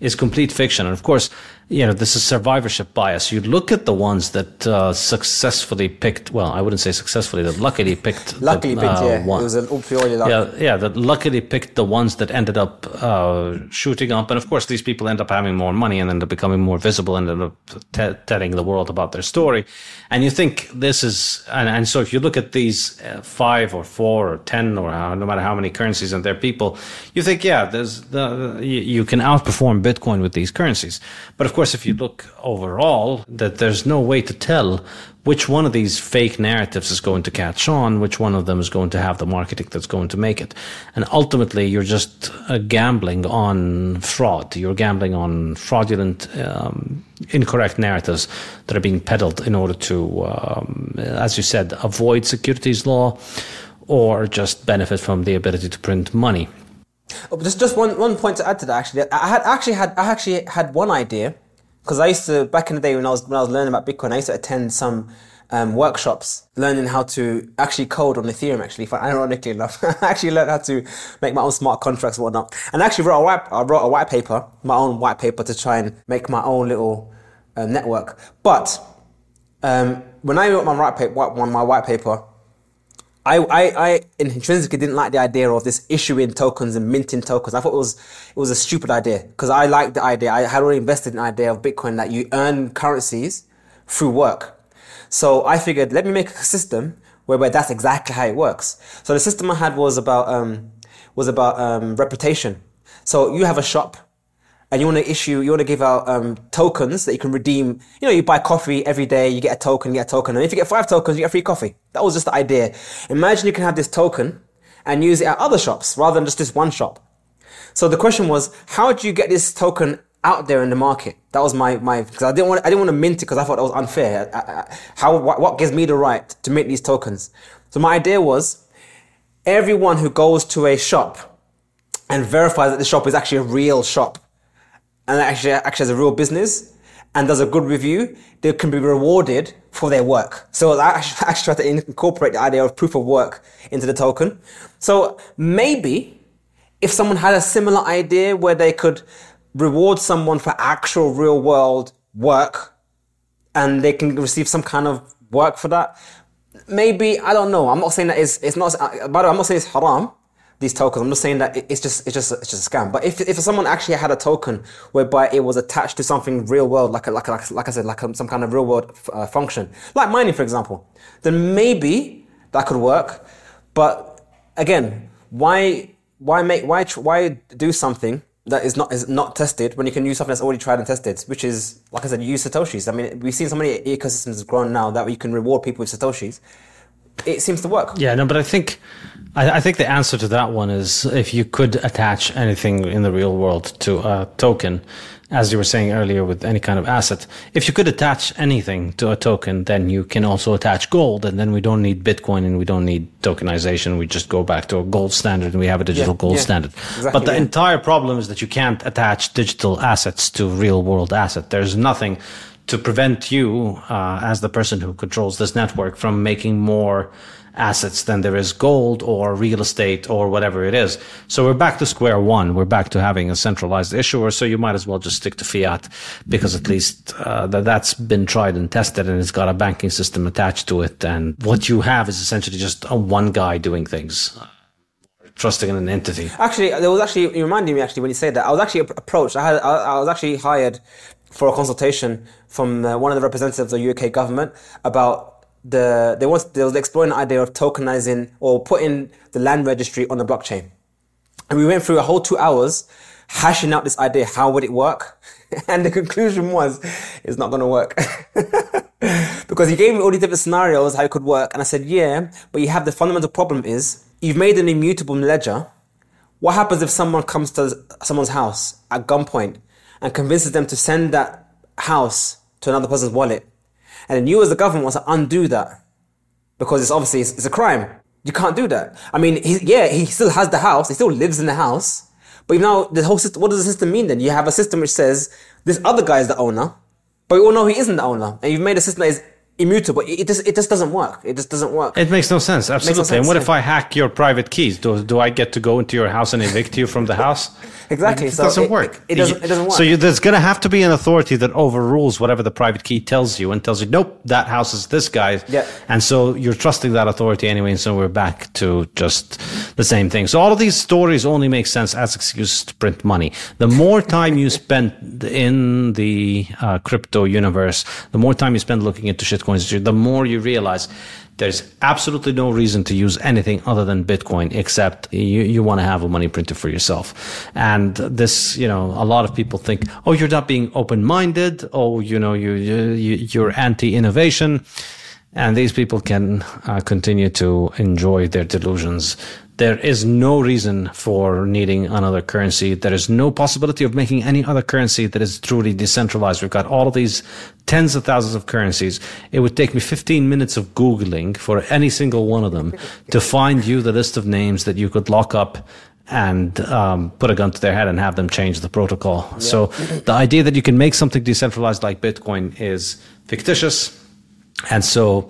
is complete fiction. And of course, you know, this is survivorship bias. You look at the ones that uh, successfully picked, well, I wouldn't say successfully, that luckily picked. luckily the, picked, uh, yeah. One. It was an purely luck. Yeah, yeah, that luckily picked the ones that ended up uh, shooting up. And of course, these people end up having more money and end up becoming more visible and end up t- telling the world about their story. And you think this is, and, and so if you look at these uh, five or four or ten or how, no matter how many currencies and their people, you think, yeah, there's the, you, you can outperform Bitcoin with these currencies. But of course, if you look overall, that there's no way to tell which one of these fake narratives is going to catch on, which one of them is going to have the marketing that's going to make it. And ultimately, you're just uh, gambling on fraud. You're gambling on fraudulent, um, incorrect narratives that are being peddled in order to, um, as you said, avoid securities law or just benefit from the ability to print money. Oh, just just one, one point to add to that actually. I had actually had I actually had one idea because I used to back in the day when I was when I was learning about Bitcoin, I used to attend some um, workshops learning how to actually code on Ethereum. Actually, ironically enough, I actually learned how to make my own smart contracts and whatnot. And actually wrote a white, I wrote a white paper, my own white paper, to try and make my own little um, network. But um, when I wrote my white paper, my white paper, I, I, I intrinsically didn't like the idea of this issuing tokens and minting tokens. I thought it was it was a stupid idea because I liked the idea. I had already invested in the idea of Bitcoin that you earn currencies through work. So I figured, let me make a system whereby that's exactly how it works. So the system I had was about um, was about um, reputation. So you have a shop and you want to issue, you want to give out um, tokens that you can redeem. You know, you buy coffee every day, you get a token, you get a token, and if you get five tokens, you get free coffee. That was just the idea. Imagine you can have this token and use it at other shops rather than just this one shop. So the question was, how do you get this token out there in the market? That was my my because I didn't want I didn't want to mint it because I thought that was unfair. I, I, how what, what gives me the right to mint these tokens? So my idea was, everyone who goes to a shop and verifies that the shop is actually a real shop and actually actually has a real business and does a good review, they can be rewarded for their work. So I actually try to incorporate the idea of proof of work into the token. So maybe if someone had a similar idea where they could reward someone for actual real world work and they can receive some kind of work for that, maybe, I don't know. I'm not saying that it's, it's not, uh, by the way, I'm not saying it's haram these tokens. I'm just saying that it's just it's just it's just a scam. But if if someone actually had a token whereby it was attached to something real world, like a, like a, like, like I said, like a, some kind of real world uh, function, like mining, for example, then maybe that could work. But again, why why make why why do something that is not is not tested when you can use something that's already tried and tested, which is like I said, you use satoshis. I mean, we've seen so many ecosystems grown now that you can reward people with satoshis. It seems to work. Yeah, no, but I think I, I, think the answer to that one is if you could attach anything in the real world to a token, as you were saying earlier with any kind of asset, if you could attach anything to a token, then you can also attach gold, and then we don't need Bitcoin and we don't need tokenization. We just go back to a gold standard and we have a digital yeah, gold yeah, standard. Exactly, but the yeah. entire problem is that you can't attach digital assets to real world asset. There's nothing to prevent you, uh, as the person who controls this network, from making more assets than there is gold or real estate or whatever it is. So we're back to square one. We're back to having a centralized issuer. So you might as well just stick to fiat because at least uh, that, that's been tried and tested and it's got a banking system attached to it. And what you have is essentially just a one guy doing things trusting in an entity. Actually, there was actually, you reminded me actually when you said that, I was actually approached, I had, I, I was actually hired for a consultation from uh, one of the representatives of the UK government about the they was they was exploring the idea of tokenizing or putting the land registry on the blockchain, and we went through a whole two hours hashing out this idea. How would it work? and the conclusion was, it's not going to work. because he gave me all these different scenarios how it could work, and I said, yeah, but you have the fundamental problem is you've made an immutable ledger. What happens if someone comes to someone's house at gunpoint and convinces them to send that house to another person's wallet? And then you as the government wants to undo that because it's obviously it's, it's a crime. You can't do that. I mean, he, yeah, he still has the house. He still lives in the house. But now the whole system, what does the system mean then? You have a system which says this other guy is the owner, but we all know he isn't the owner. And you've made a system that is immutable. It just it just doesn't work. It just doesn't work. It makes no sense. Absolutely. No sense, and what if I hack your private keys? Do do I get to go into your house and evict you from the house? exactly. It so doesn't it, work. It, it, doesn't. It doesn't work. So you, there's going to have to be an authority that overrules whatever the private key tells you and tells you, nope, that house is this guy's. Yeah. And so you're trusting that authority anyway. And so we're back to just the same thing. So all of these stories only make sense as excuses to print money. The more time you spend in the uh, crypto universe, the more time you spend looking into shitcoins, the more you realize there's absolutely no reason to use anything other than Bitcoin except you, you want to have a money printer for yourself. And this, you know, a lot of people think, oh, you're not being open minded. Oh, you know, you, you, you're anti innovation. And these people can uh, continue to enjoy their delusions there is no reason for needing another currency. There is no possibility of making any other currency that is truly decentralized. We've got all of these tens of thousands of currencies. It would take me 15 minutes of Googling for any single one of them to find you the list of names that you could lock up and um, put a gun to their head and have them change the protocol. Yeah. So the idea that you can make something decentralized like Bitcoin is fictitious And so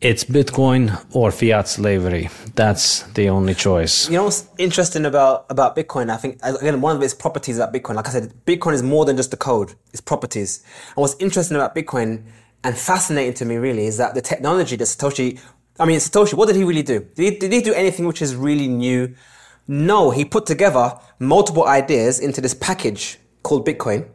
it's Bitcoin or fiat slavery. That's the only choice. You know what's interesting about, about Bitcoin? I think, again, one of its properties about Bitcoin, like I said, Bitcoin is more than just the code, it's properties. And what's interesting about Bitcoin and fascinating to me really is that the technology that Satoshi, I mean, Satoshi, what did he really do? Did he, did he do anything which is really new? No, he put together multiple ideas into this package called Bitcoin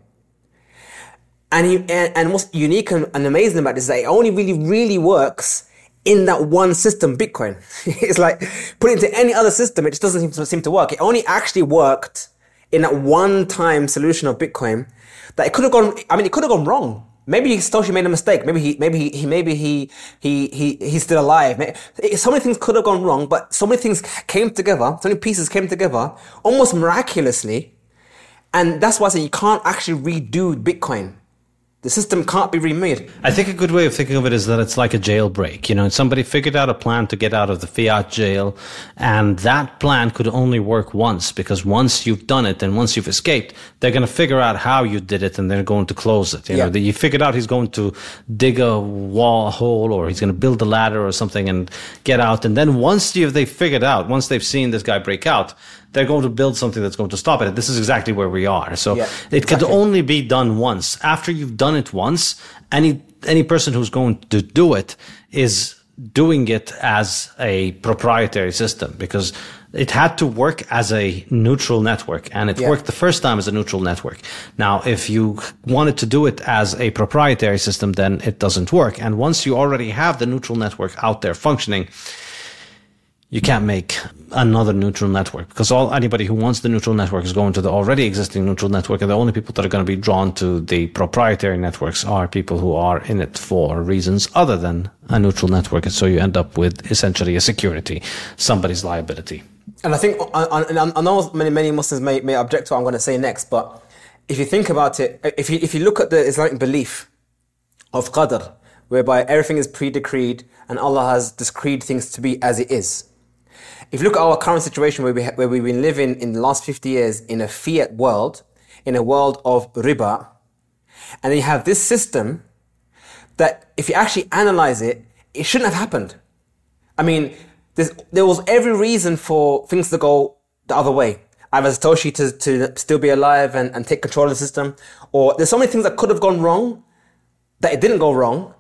and, he, and, and what's unique and, and amazing about this is that it only really, really works in that one system, Bitcoin. it's like put it into any other system, it just doesn't seem to, work. It only actually worked in that one time solution of Bitcoin that it could have gone, I mean, it could have gone wrong. Maybe Satoshi made a mistake. Maybe he, maybe he, he maybe he, he, he, he's still alive. So many things could have gone wrong, but so many things came together. So many pieces came together almost miraculously. And that's why I say you can't actually redo Bitcoin the system can't be remade. I think a good way of thinking of it is that it's like a jailbreak. You know, somebody figured out a plan to get out of the fiat jail, and that plan could only work once because once you've done it and once you've escaped, they're going to figure out how you did it and they're going to close it. You yeah. know, you figured out he's going to dig a wall hole or he's going to build a ladder or something and get out. And then once you they figured out, once they've seen this guy break out, they're going to build something that's going to stop it. This is exactly where we are. So yeah, it exactly. could only be done once. After you've done it once, any any person who's going to do it is doing it as a proprietary system because it had to work as a neutral network and it yeah. worked the first time as a neutral network. Now, if you wanted to do it as a proprietary system, then it doesn't work. And once you already have the neutral network out there functioning, you can't make another neutral network because all anybody who wants the neutral network is going to the already existing neutral network and the only people that are going to be drawn to the proprietary networks are people who are in it for reasons other than a neutral network and so you end up with essentially a security somebody's liability. And i think uh, uh, I, I know many many muslims may, may object to what i'm going to say next but if you think about it uh, if you if you look at the islamic belief of qadr whereby everything is pre-decreed and allah has decreed things to be as it is if you look at our current situation where, we ha- where we've been living in the last 50 years in a fiat world, in a world of riba, and you have this system that if you actually analyze it, it shouldn't have happened. I mean, there was every reason for things to go the other way. Either Satoshi to, to still be alive and, and take control of the system, or there's so many things that could have gone wrong that it didn't go wrong,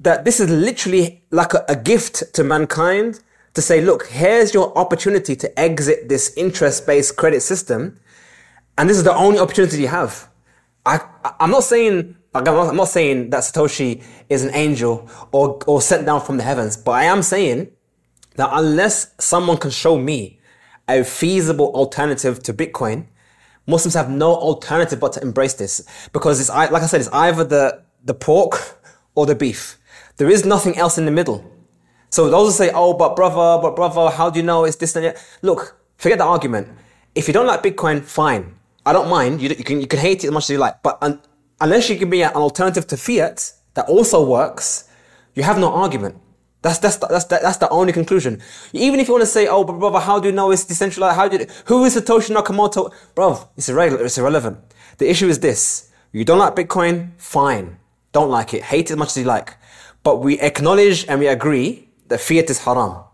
that this is literally like a, a gift to mankind to say, look, here's your opportunity to exit this interest-based credit system. And this is the only opportunity you have. I, I'm not saying, I'm not saying that Satoshi is an angel or, or sent down from the heavens, but I am saying that unless someone can show me a feasible alternative to Bitcoin, Muslims have no alternative but to embrace this because it's like I said, it's either the the pork or the beef. There is nothing else in the middle. So those who say, oh, but brother, but brother, how do you know it's this and that? Look, forget the argument. If you don't like Bitcoin, fine. I don't mind. You, you can you can hate it as much as you like, but un, unless you give me an alternative to fiat that also works, you have no argument. That's that's that's that's the only conclusion. Even if you want to say, "Oh, but brother, how do you know it's decentralized? How did who is Satoshi Nakamoto?" Bro, it's irrelevant. It's irrelevant. The issue is this: you don't like Bitcoin, fine. Don't like it, hate it as much as you like, but we acknowledge and we agree that fiat is haram.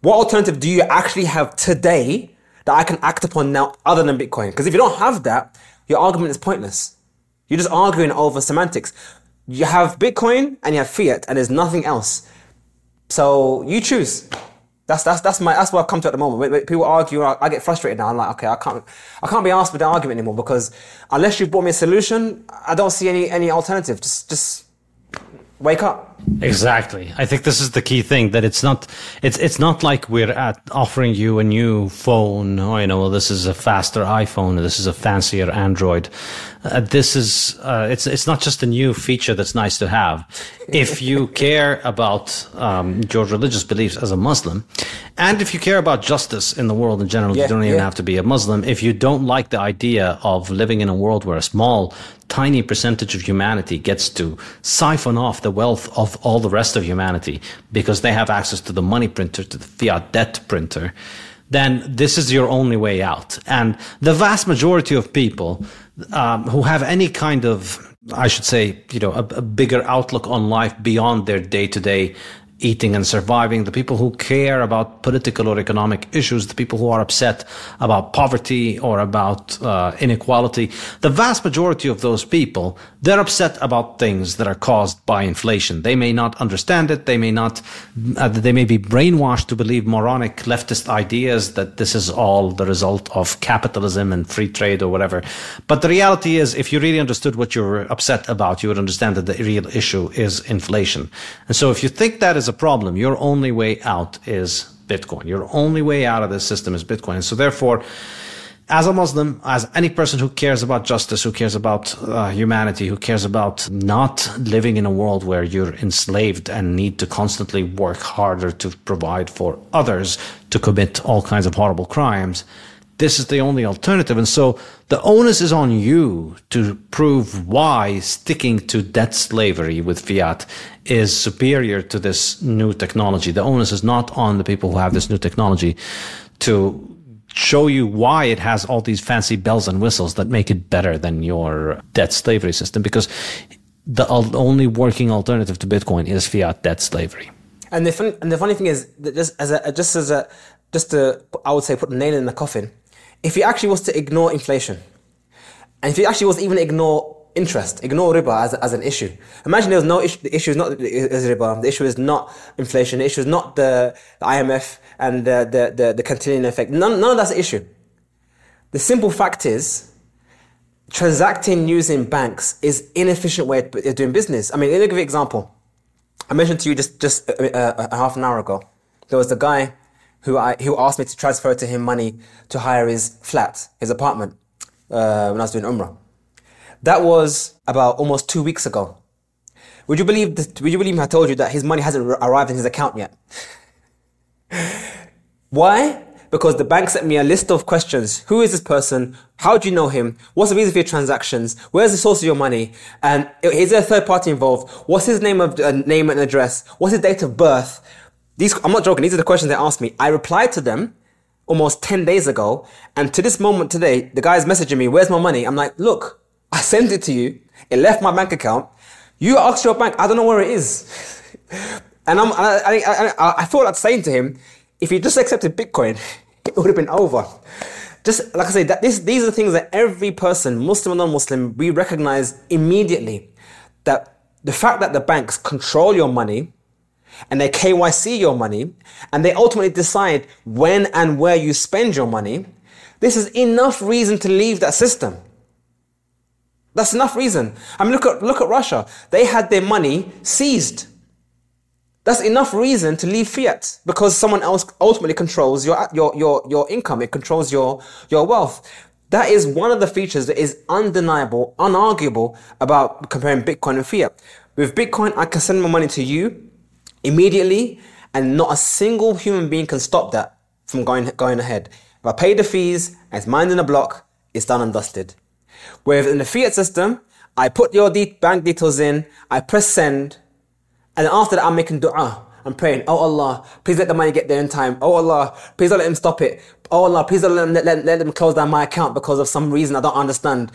What alternative do you actually have today that I can act upon now other than Bitcoin? Because if you don't have that, your argument is pointless. You're just arguing over semantics. You have Bitcoin and you have fiat, and there's nothing else. So you choose. That's that's that's my that's what I've come to at the moment. People argue, I, I, get frustrated now. I'm like, okay, I can't I can't be asked with the argument anymore because unless you've brought me a solution, I don't see any any alternative. Just just wake up. Exactly. I think this is the key thing that it's not it's it's not like we're at offering you a new phone or you know this is a faster iPhone or this is a fancier Android. Uh, this is uh, it's it's not just a new feature that's nice to have. If you care about um, your religious beliefs as a Muslim, and if you care about justice in the world in general, yeah, you don't even yeah. have to be a Muslim. If you don't like the idea of living in a world where a small tiny percentage of humanity gets to siphon off the wealth of all the rest of humanity because they have access to the money printer, to the fiat debt printer, then this is your only way out. And the vast majority of people um, who have any kind of I should say, you know, a, a bigger outlook on life beyond their day to day eating and surviving, the people who care about political or economic issues, the people who are upset about poverty or about uh, inequality, the vast majority of those people, they're upset about things that are caused by inflation. They may not understand it. They may not, uh, they may be brainwashed to believe moronic leftist ideas that this is all the result of capitalism and free trade or whatever. But the reality is, if you really understood what you're upset about, you would understand that the real issue is inflation. And so if you think that is a problem. Your only way out is Bitcoin. Your only way out of this system is Bitcoin. And so therefore, as a Muslim, as any person who cares about justice, who cares about uh, humanity, who cares about not living in a world where you're enslaved and need to constantly work harder to provide for others to commit all kinds of horrible crimes, this is the only alternative. And so the onus is on you to prove why sticking to debt slavery with fiat is superior to this new technology. The onus is not on the people who have this new technology to show you why it has all these fancy bells and whistles that make it better than your debt slavery system because the only working alternative to Bitcoin is fiat debt slavery. And the funny, and the funny thing is that just as a, just as a, just to, I would say, put the nail in the coffin if he actually was to ignore inflation, and if he actually was to even ignore interest, ignore riba as, as an issue. Imagine there was no issue, the issue is not is riba, the issue is not inflation, the issue is not the, the IMF and the, the, the, the continuing effect. None, none of that's the issue. The simple fact is, transacting using banks is inefficient way of doing business. I mean, let me give you an example. I mentioned to you just, just a, a, a half an hour ago. There was the guy who I who asked me to transfer to him money to hire his flat, his apartment, uh, when I was doing Umrah. That was about almost two weeks ago. Would you believe? That, would you believe? I told you that his money hasn't arrived in his account yet. Why? Because the bank sent me a list of questions. Who is this person? How do you know him? What's the reason for your transactions? Where's the source of your money? And is there a third party involved? What's his name of uh, name and address? What's his date of birth? These, I'm not joking. These are the questions they asked me. I replied to them almost 10 days ago. And to this moment today, the guy's messaging me, where's my money? I'm like, look, I sent it to you. It left my bank account. You asked your bank. I don't know where it is. and I'm, I, I, I, I thought I'd saying to him, if you just accepted Bitcoin, it would have been over. Just like I say, that this, these are things that every person, Muslim or non-Muslim, we recognize immediately that the fact that the banks control your money and they KYC your money and they ultimately decide when and where you spend your money, this is enough reason to leave that system. That's enough reason. I mean, look at, look at Russia. They had their money seized. That's enough reason to leave fiat because someone else ultimately controls your, your, your, your income. It controls your, your wealth. That is one of the features that is undeniable, unarguable about comparing Bitcoin and fiat. With Bitcoin, I can send my money to you immediately, and not a single human being can stop that from going, going ahead. If I pay the fees and it's mined in a block, it's done and dusted. Whereas in the fiat system, I put your de- bank details in, I press send, and after that I'm making dua. I'm praying, oh Allah, please let the money get there in time. Oh Allah, please don't let him stop it. Oh Allah, please don't let them, let, let them close down my account because of some reason I don't understand.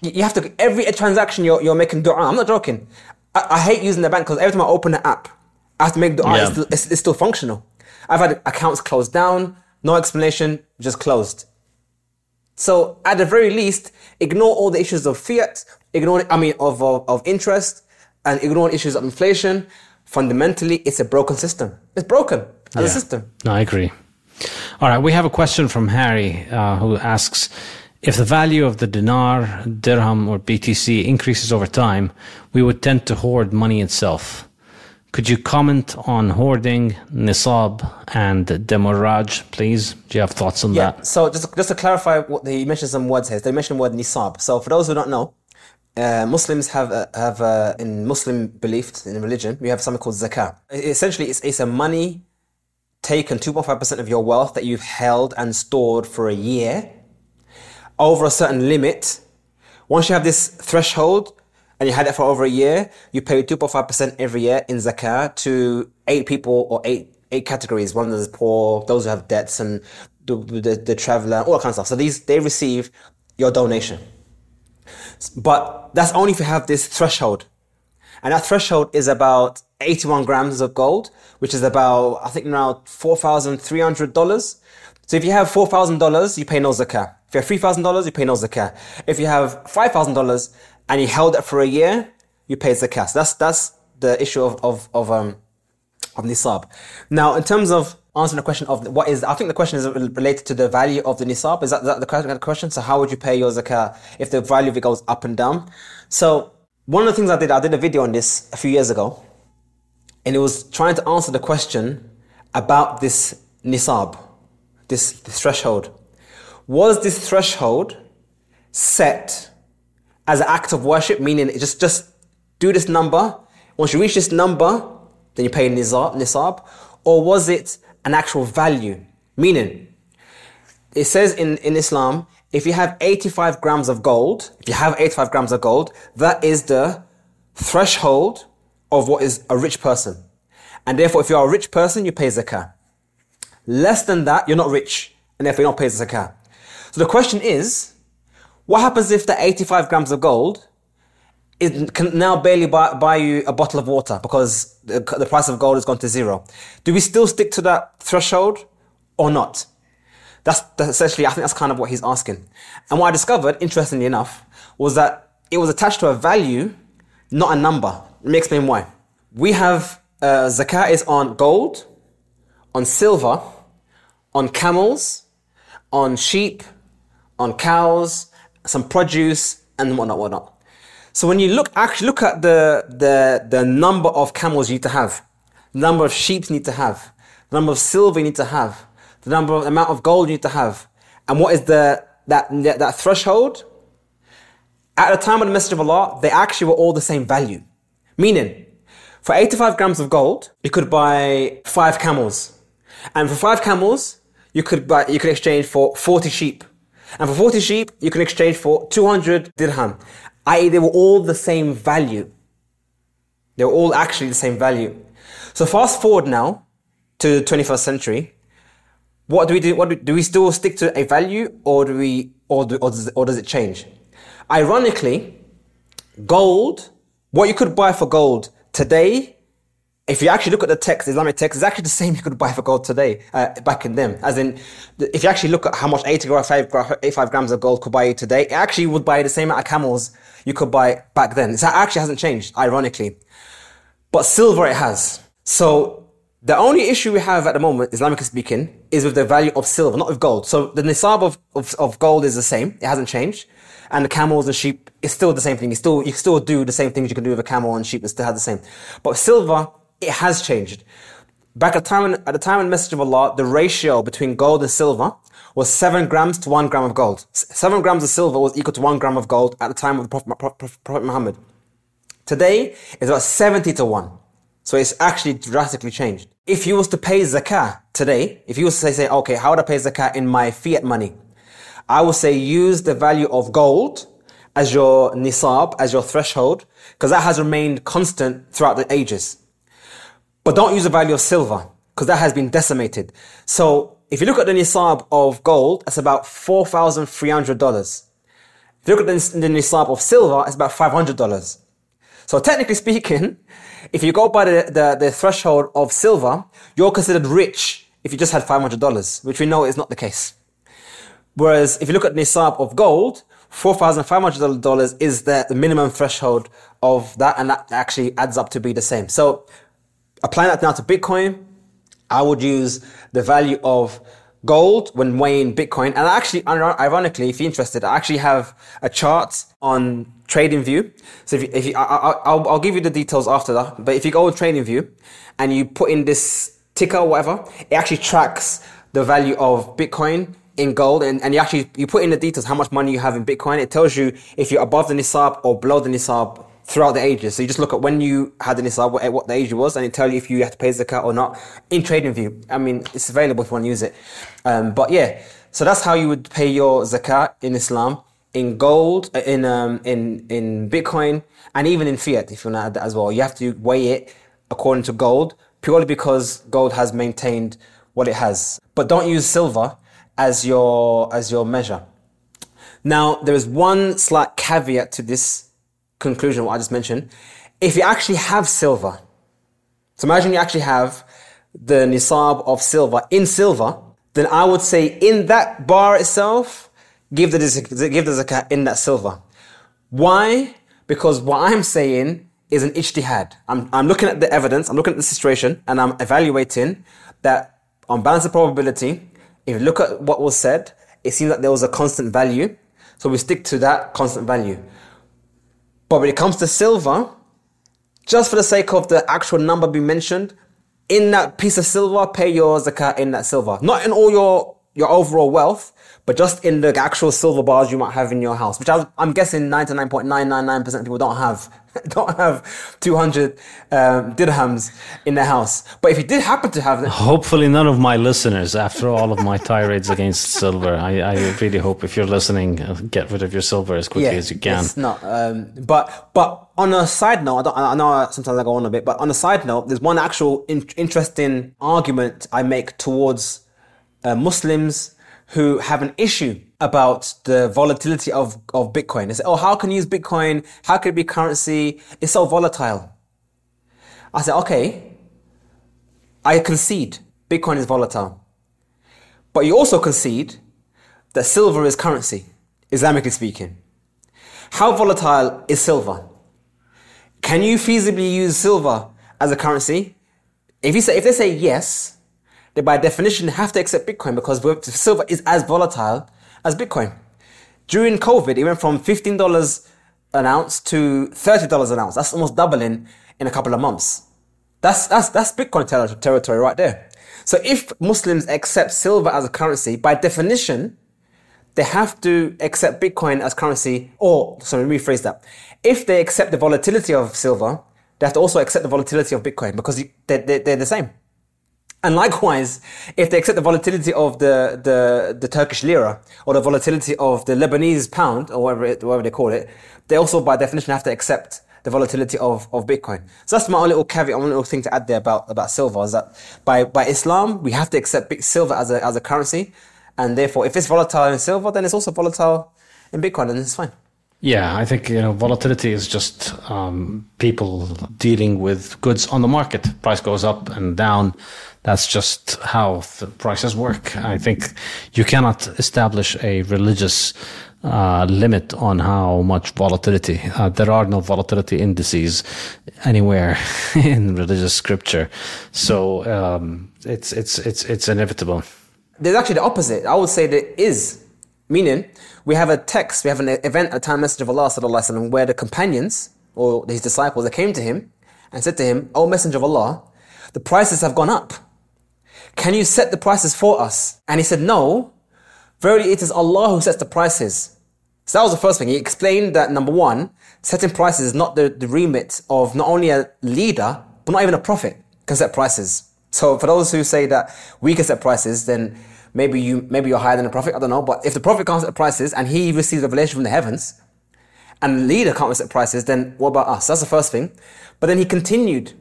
You have to, every transaction you're, you're making dua. I'm not joking. I, I hate using the bank because every time I open the app, I have to make the art. Yeah. It's, still, it's, it's still functional. I've had accounts closed down, no explanation, just closed. So at the very least, ignore all the issues of fiat, ignore, I mean, of, of, of interest, and ignore issues of inflation. Fundamentally, it's a broken system. It's broken as yeah. a system. No, I agree. All right, we have a question from Harry uh, who asks if the value of the dinar, dirham, or BTC increases over time, we would tend to hoard money itself. Could you comment on hoarding, nisab, and demurrage, please? Do you have thoughts on yeah, that? So just, just to clarify, what he mentioned some words here. They mentioned the word nisab. So for those who don't know, uh, Muslims have uh, have uh, in Muslim beliefs in religion we have something called zakah. Essentially, it's, it's a money taken 2.5 percent of your wealth that you've held and stored for a year over a certain limit. Once you have this threshold, and you had that for over a year, you pay 2.5% every year in zakah to eight people or eight eight categories. One is poor, those who have debts, and the, the, the traveler, all that kind of stuff. So these, they receive your donation. But that's only if you have this threshold. And that threshold is about 81 grams of gold, which is about, I think now $4,300. So if you have $4,000, you pay no zakah. If you have $3,000, you pay no zakah. If you have $5,000 and you held it for a year, you pay zakah. So that's, that's the issue of, of, of, um, of nisab. Now, in terms of answering the question of what is, I think the question is related to the value of the nisab. Is that, is that the question? So how would you pay your zakah if the value of it goes up and down? So one of the things I did, I did a video on this a few years ago, and it was trying to answer the question about this nisab, this, this threshold. Was this threshold set as an act of worship, meaning just, just do this number. Once you reach this number, then you pay nisab, nisab. Or was it an actual value? Meaning, it says in, in Islam, if you have 85 grams of gold, if you have 85 grams of gold, that is the threshold of what is a rich person. And therefore, if you're a rich person, you pay zakah. Less than that, you're not rich, and therefore you don't pay zakah. So the question is, what happens if the 85 grams of gold can now barely buy, buy you a bottle of water because the, the price of gold has gone to zero? Do we still stick to that threshold or not? That's, that's essentially, I think that's kind of what he's asking. And what I discovered, interestingly enough, was that it was attached to a value, not a number. Let me explain why. We have uh, zakat is on gold, on silver, on camels, on sheep, on cows, some produce, and whatnot, whatnot. So when you look, actually look at the, the, the number of camels you need to have, the number of sheep you need to have, the number of silver you need to have, the number of amount of gold you need to have, and what is the that that threshold. At the time of the Message of Allah, they actually were all the same value. Meaning, for 85 grams of gold, you could buy five camels. And for five camels, you could buy, you could exchange for 40 sheep. And for 40 sheep, you can exchange for 200 dirham. I.e., they were all the same value. They were all actually the same value. So fast forward now to the 21st century. What do we do? What do, do we still stick to a value or do we, or, do, or, does, or does it change? Ironically, gold, what you could buy for gold today, if you actually look at the text, Islamic text, is actually the same you could buy for gold today, uh, back in them. As in, if you actually look at how much 85, 85 grams of gold could buy you today, it actually would buy the same amount of camels you could buy back then. It actually hasn't changed, ironically. But silver it has. So the only issue we have at the moment, Islamically speaking, is with the value of silver, not with gold. So the nisab of, of, of, gold is the same. It hasn't changed. And the camels and sheep is still the same thing. You still, you still do the same things you can do with a camel and sheep and still have the same. But silver, it has changed. Back at the time, at the time in Message of Allah, the ratio between gold and silver was seven grams to one gram of gold. Seven grams of silver was equal to one gram of gold at the time of the Prophet, Prophet, Muhammad. Today, it's about 70 to one. So it's actually drastically changed. If you was to pay zakah today, if you was to say, say, okay, how would I pay zakah in my fiat money? I would say use the value of gold as your nisab, as your threshold, because that has remained constant throughout the ages. But don't use the value of silver, because that has been decimated. So if you look at the nisab of gold, that's about $4,300. If you look at the, nisab of silver, it's about $500. So technically speaking, if you go by the, the, the threshold of silver, you're considered rich if you just had $500, which we know is not the case. Whereas if you look at nisab of gold, $4,500 is the, the minimum threshold of that, and that actually adds up to be the same. So applying that now to Bitcoin, I would use the value of gold when weighing Bitcoin. And actually, ironically, if you're interested, I actually have a chart on TradingView. So if you, if you I, will I'll give you the details after that. But if you go on TradingView and you put in this ticker or whatever, it actually tracks the value of Bitcoin in gold and, and you actually you put in the details how much money you have in Bitcoin. It tells you if you're above the nisab or below the nisab throughout the ages. So you just look at when you had the nisab, what, what the age was, and it tell you if you have to pay zakat or not in trading view. I mean, it's available if you want to use it. Um, but yeah, so that's how you would pay your zakat in Islam in gold, uh, in um, in in Bitcoin, and even in fiat. If you want to add that as well, you have to weigh it according to gold, purely because gold has maintained what it has. But don't use silver as your as your measure. Now, there is one slight caveat to this conclusion, what I just mentioned. If you actually have silver, so imagine you actually have the nisab of silver in silver, then I would say in that bar itself, give the, give the zakat in that silver. Why? Because what I'm saying is an ijtihad. I'm, I'm looking at the evidence, I'm looking at the situation, and I'm evaluating that on balance of probability, if you look at what was said, it seems that there was a constant value. So we stick to that constant value. But when it comes to silver, just for the sake of the actual number being mentioned, in that piece of silver, pay your zakat in that silver. Not in all your, your overall wealth, but just in the actual silver bars you might have in your house, which I, am guessing 99.999% of people don't have, don't have 200 um, dirhams in the house. But if you did happen to have them, hopefully none of my listeners, after all of my tirades against silver, I, I, really hope if you're listening, uh, get rid of your silver as quickly yeah, as you can. It's not, um, but but on a side note, I, I, know sometimes I go on a bit, but on a side note, there's one actual in- interesting argument I make towards uh, Muslims who have an issue about the volatility of, of Bitcoin. They say, oh, how can you use Bitcoin? How can it be currency? It's so volatile. I said, okay, I concede Bitcoin is volatile. But you also concede that silver is currency, Islamically speaking. How volatile is silver? Can you feasibly use silver as a currency? If you say, if they say yes, they by definition have to accept Bitcoin because silver is as volatile as Bitcoin. During COVID, it went from $15 an ounce to $30 an ounce. That's almost doubling in a couple of months. That's, that's, that's Bitcoin ter- territory right there. So if Muslims accept silver as a currency, by definition, they have to accept Bitcoin as currency, or, sorry, rephrase that. If they accept the volatility of silver, they have to also accept the volatility of Bitcoin because they're, they're the same. And likewise, if they accept the volatility of the, the, the Turkish lira or the volatility of the Lebanese pound or whatever, it, whatever they call it, they also by definition have to accept the volatility of, of Bitcoin. So that's my little caveat, my little thing to add there about, about silver is that by, by Islam, we have to accept silver as a, as a currency. And therefore, if it's volatile in silver, then it's also volatile in Bitcoin and it's fine. Yeah, I think you know volatility is just um, people dealing with goods on the market. Price goes up and down that's just how the prices work. I think you cannot establish a religious uh, limit on how much volatility. Uh, there are no volatility indices anywhere in religious scripture, so um, it's it's it's it's inevitable. There's actually the opposite. I would say there is, meaning we have a text, we have an event, a time message of Allah sallallahu where the companions or his disciples they came to him and said to him, "O Messenger of Allah, the prices have gone up." Can you set the prices for us? And he said, No. Verily, it is Allah who sets the prices. So that was the first thing. He explained that number one, setting prices is not the, the remit of not only a leader, but not even a prophet can set prices. So for those who say that we can set prices, then maybe you maybe you're higher than the prophet. I don't know. But if the prophet can't set prices and he receives revelation from the heavens, and the leader can't set prices, then what about us? That's the first thing. But then he continued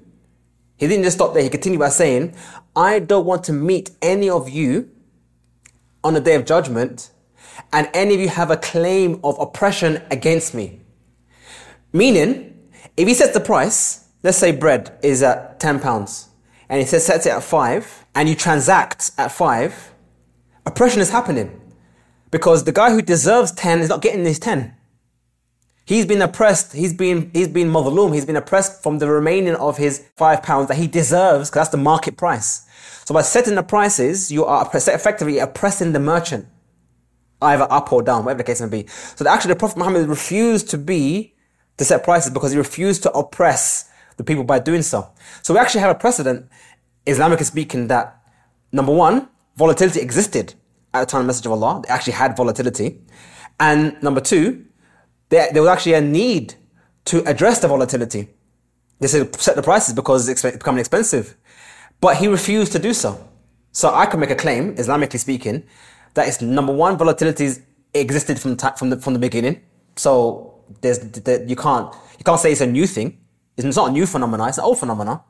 he didn't just stop there. He continued by saying, I don't want to meet any of you on the day of judgment and any of you have a claim of oppression against me. Meaning, if he sets the price, let's say bread is at 10 pounds and he says sets it at five and you transact at five, oppression is happening because the guy who deserves 10 is not getting his 10. He's been oppressed. He's been he's been madloom. He's been oppressed from the remaining of his five pounds that he deserves because that's the market price. So by setting the prices, you are effectively oppressing the merchant, either up or down, whatever the case may be. So actually, the Prophet Muhammad refused to be to set prices because he refused to oppress the people by doing so. So we actually have a precedent, Islamically speaking, that number one, volatility existed at the time of the message of Allah. They actually had volatility, and number two there, there was actually a need to address the volatility. They said set the prices because it's becoming expensive. But he refused to do so. So I can make a claim, Islamically speaking, that it's number one, volatilities existed from, from, the, from the beginning. So there's, there, you can't, you can't say it's a new thing. It's not a new phenomenon, it's an old phenomenon.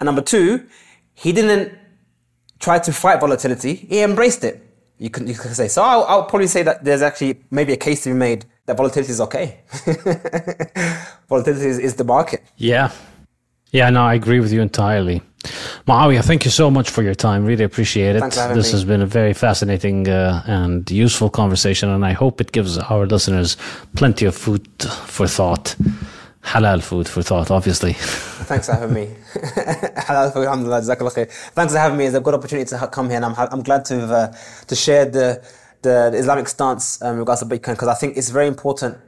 And number two, he didn't try to fight volatility, he embraced it. You can you can say so. I'll, I'll probably say that there's actually maybe a case to be made that volatility is okay. volatility is, is the market. Yeah. Yeah, no, I agree with you entirely. Muaawiyah, thank you so much for your time. Really appreciate it. Thanks for having this me. has been a very fascinating uh, and useful conversation, and I hope it gives our listeners plenty of food for thought. Halal food for thought, obviously. Thanks for having me. Halal food, alhamdulillah, Jazakallah khair. Thanks for having me. It's a good opportunity to come here, and I'm, I'm glad to have, uh, to share the, the, the Islamic stance um, in regards to Bitcoin because I think it's very important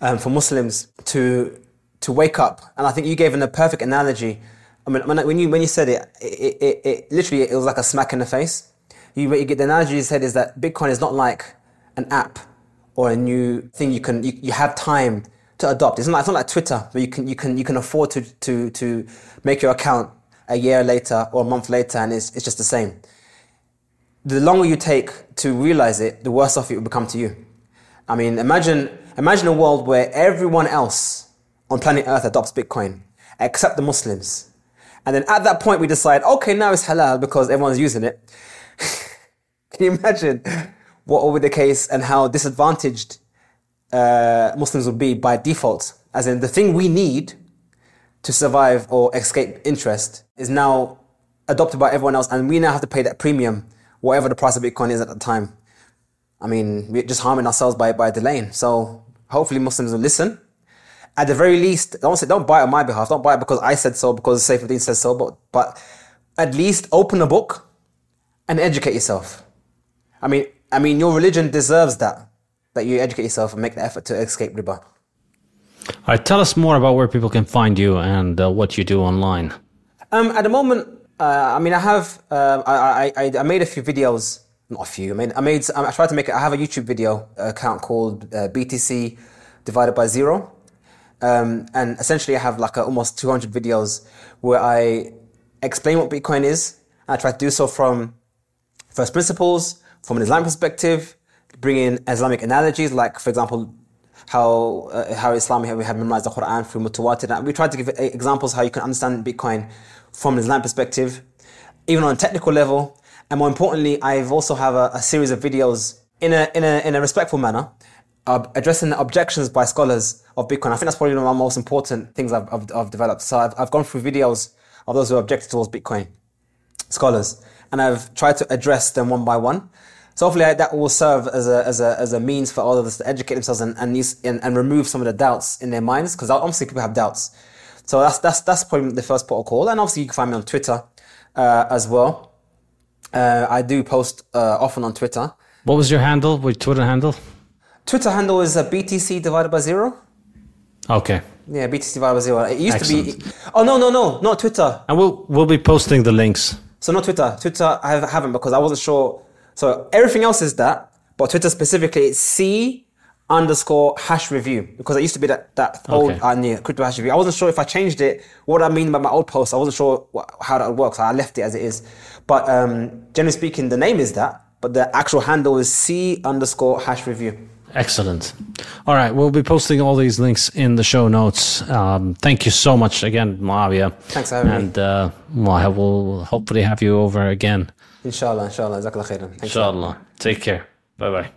um, for Muslims to to wake up. And I think you gave in a perfect analogy. I mean, when, when you when you said it, it, it, it literally it was like a smack in the face. You, you get the analogy you said is that Bitcoin is not like an app or a new thing you can you, you have time to adopt. It's not, it's not like Twitter where you can you can you can afford to to to make your account a year later or a month later and it's it's just the same. The longer you take to realize it, the worse off it will become to you. I mean, imagine imagine a world where everyone else on planet Earth adopts Bitcoin except the Muslims. And then at that point we decide, okay, now it's halal because everyone's using it. Can you imagine what will be the case and how disadvantaged uh, Muslims would be by default? As in, the thing we need to survive or escape interest is now adopted by everyone else, and we now have to pay that premium, whatever the price of Bitcoin is at the time. I mean, we're just harming ourselves by, by delaying. So hopefully Muslims will listen. At the very least, don't say don't buy it on my behalf. Don't buy it because I said so, because Saifedean says so. But but at least open a book and educate yourself. I mean, I mean, your religion deserves that. That you educate yourself and make the effort to escape riba. All right, tell us more about where people can find you and uh, what you do online. Um, at the moment, uh, I mean, I have, I, I, I, I made a few videos, not a few. I mean, I made, I tried to make. I have a YouTube video account called uh, BTC divided by zero, um, and essentially I have like a, almost 200 videos where I explain what Bitcoin is. I try to do so from first principles, from an Islamic perspective, bring in Islamic analogies, like for example, how uh, how Islam we have memorized the Quran through mutawatir. We try to give uh, examples how you can understand Bitcoin from an Islamic perspective, even on a technical level. And more importantly, I've also have a, a series of videos in a in a in a respectful manner, uh, addressing the objections by scholars of Bitcoin. I think that's probably one of the most important things I've, I've, I've developed. So I've, I've gone through videos of those who objected towards Bitcoin scholars, and I've tried to address them one by one. So hopefully that will serve as a, as a, as a means for all of us to educate themselves and, and, use- and, and remove some of the doubts in their minds, because obviously people have doubts. So that's, that's, that's probably the first protocol. And obviously you can find me on Twitter uh, as well. Uh, I do post uh, often on Twitter. What was your handle? Your Twitter handle? Twitter handle is uh, BTC divided by zero. Okay. Yeah, BTC divided by zero. It used to be. Oh no no no not Twitter. And we'll we'll be posting the links. So not Twitter. Twitter I haven't because I wasn't sure. So everything else is that, but Twitter specifically it's C underscore hash review because it used to be that that old Okay. uh, yeah, crypto hash review. I wasn't sure if I changed it. What I mean by my old post, I wasn't sure what, how that would work, so I left it as it is. But um, generally speaking, the name is that, but the actual handle is C underscore hash review. Excellent. All right, we'll be posting all these links in the show notes. Um, thank you so much again, Muaawiyah. Thanks for having me. and, uh, well, I will hopefully have you over again. Inshallah, inshallah. Jazakallah khairan. Thanks. Inshallah. Take care. Bye bye.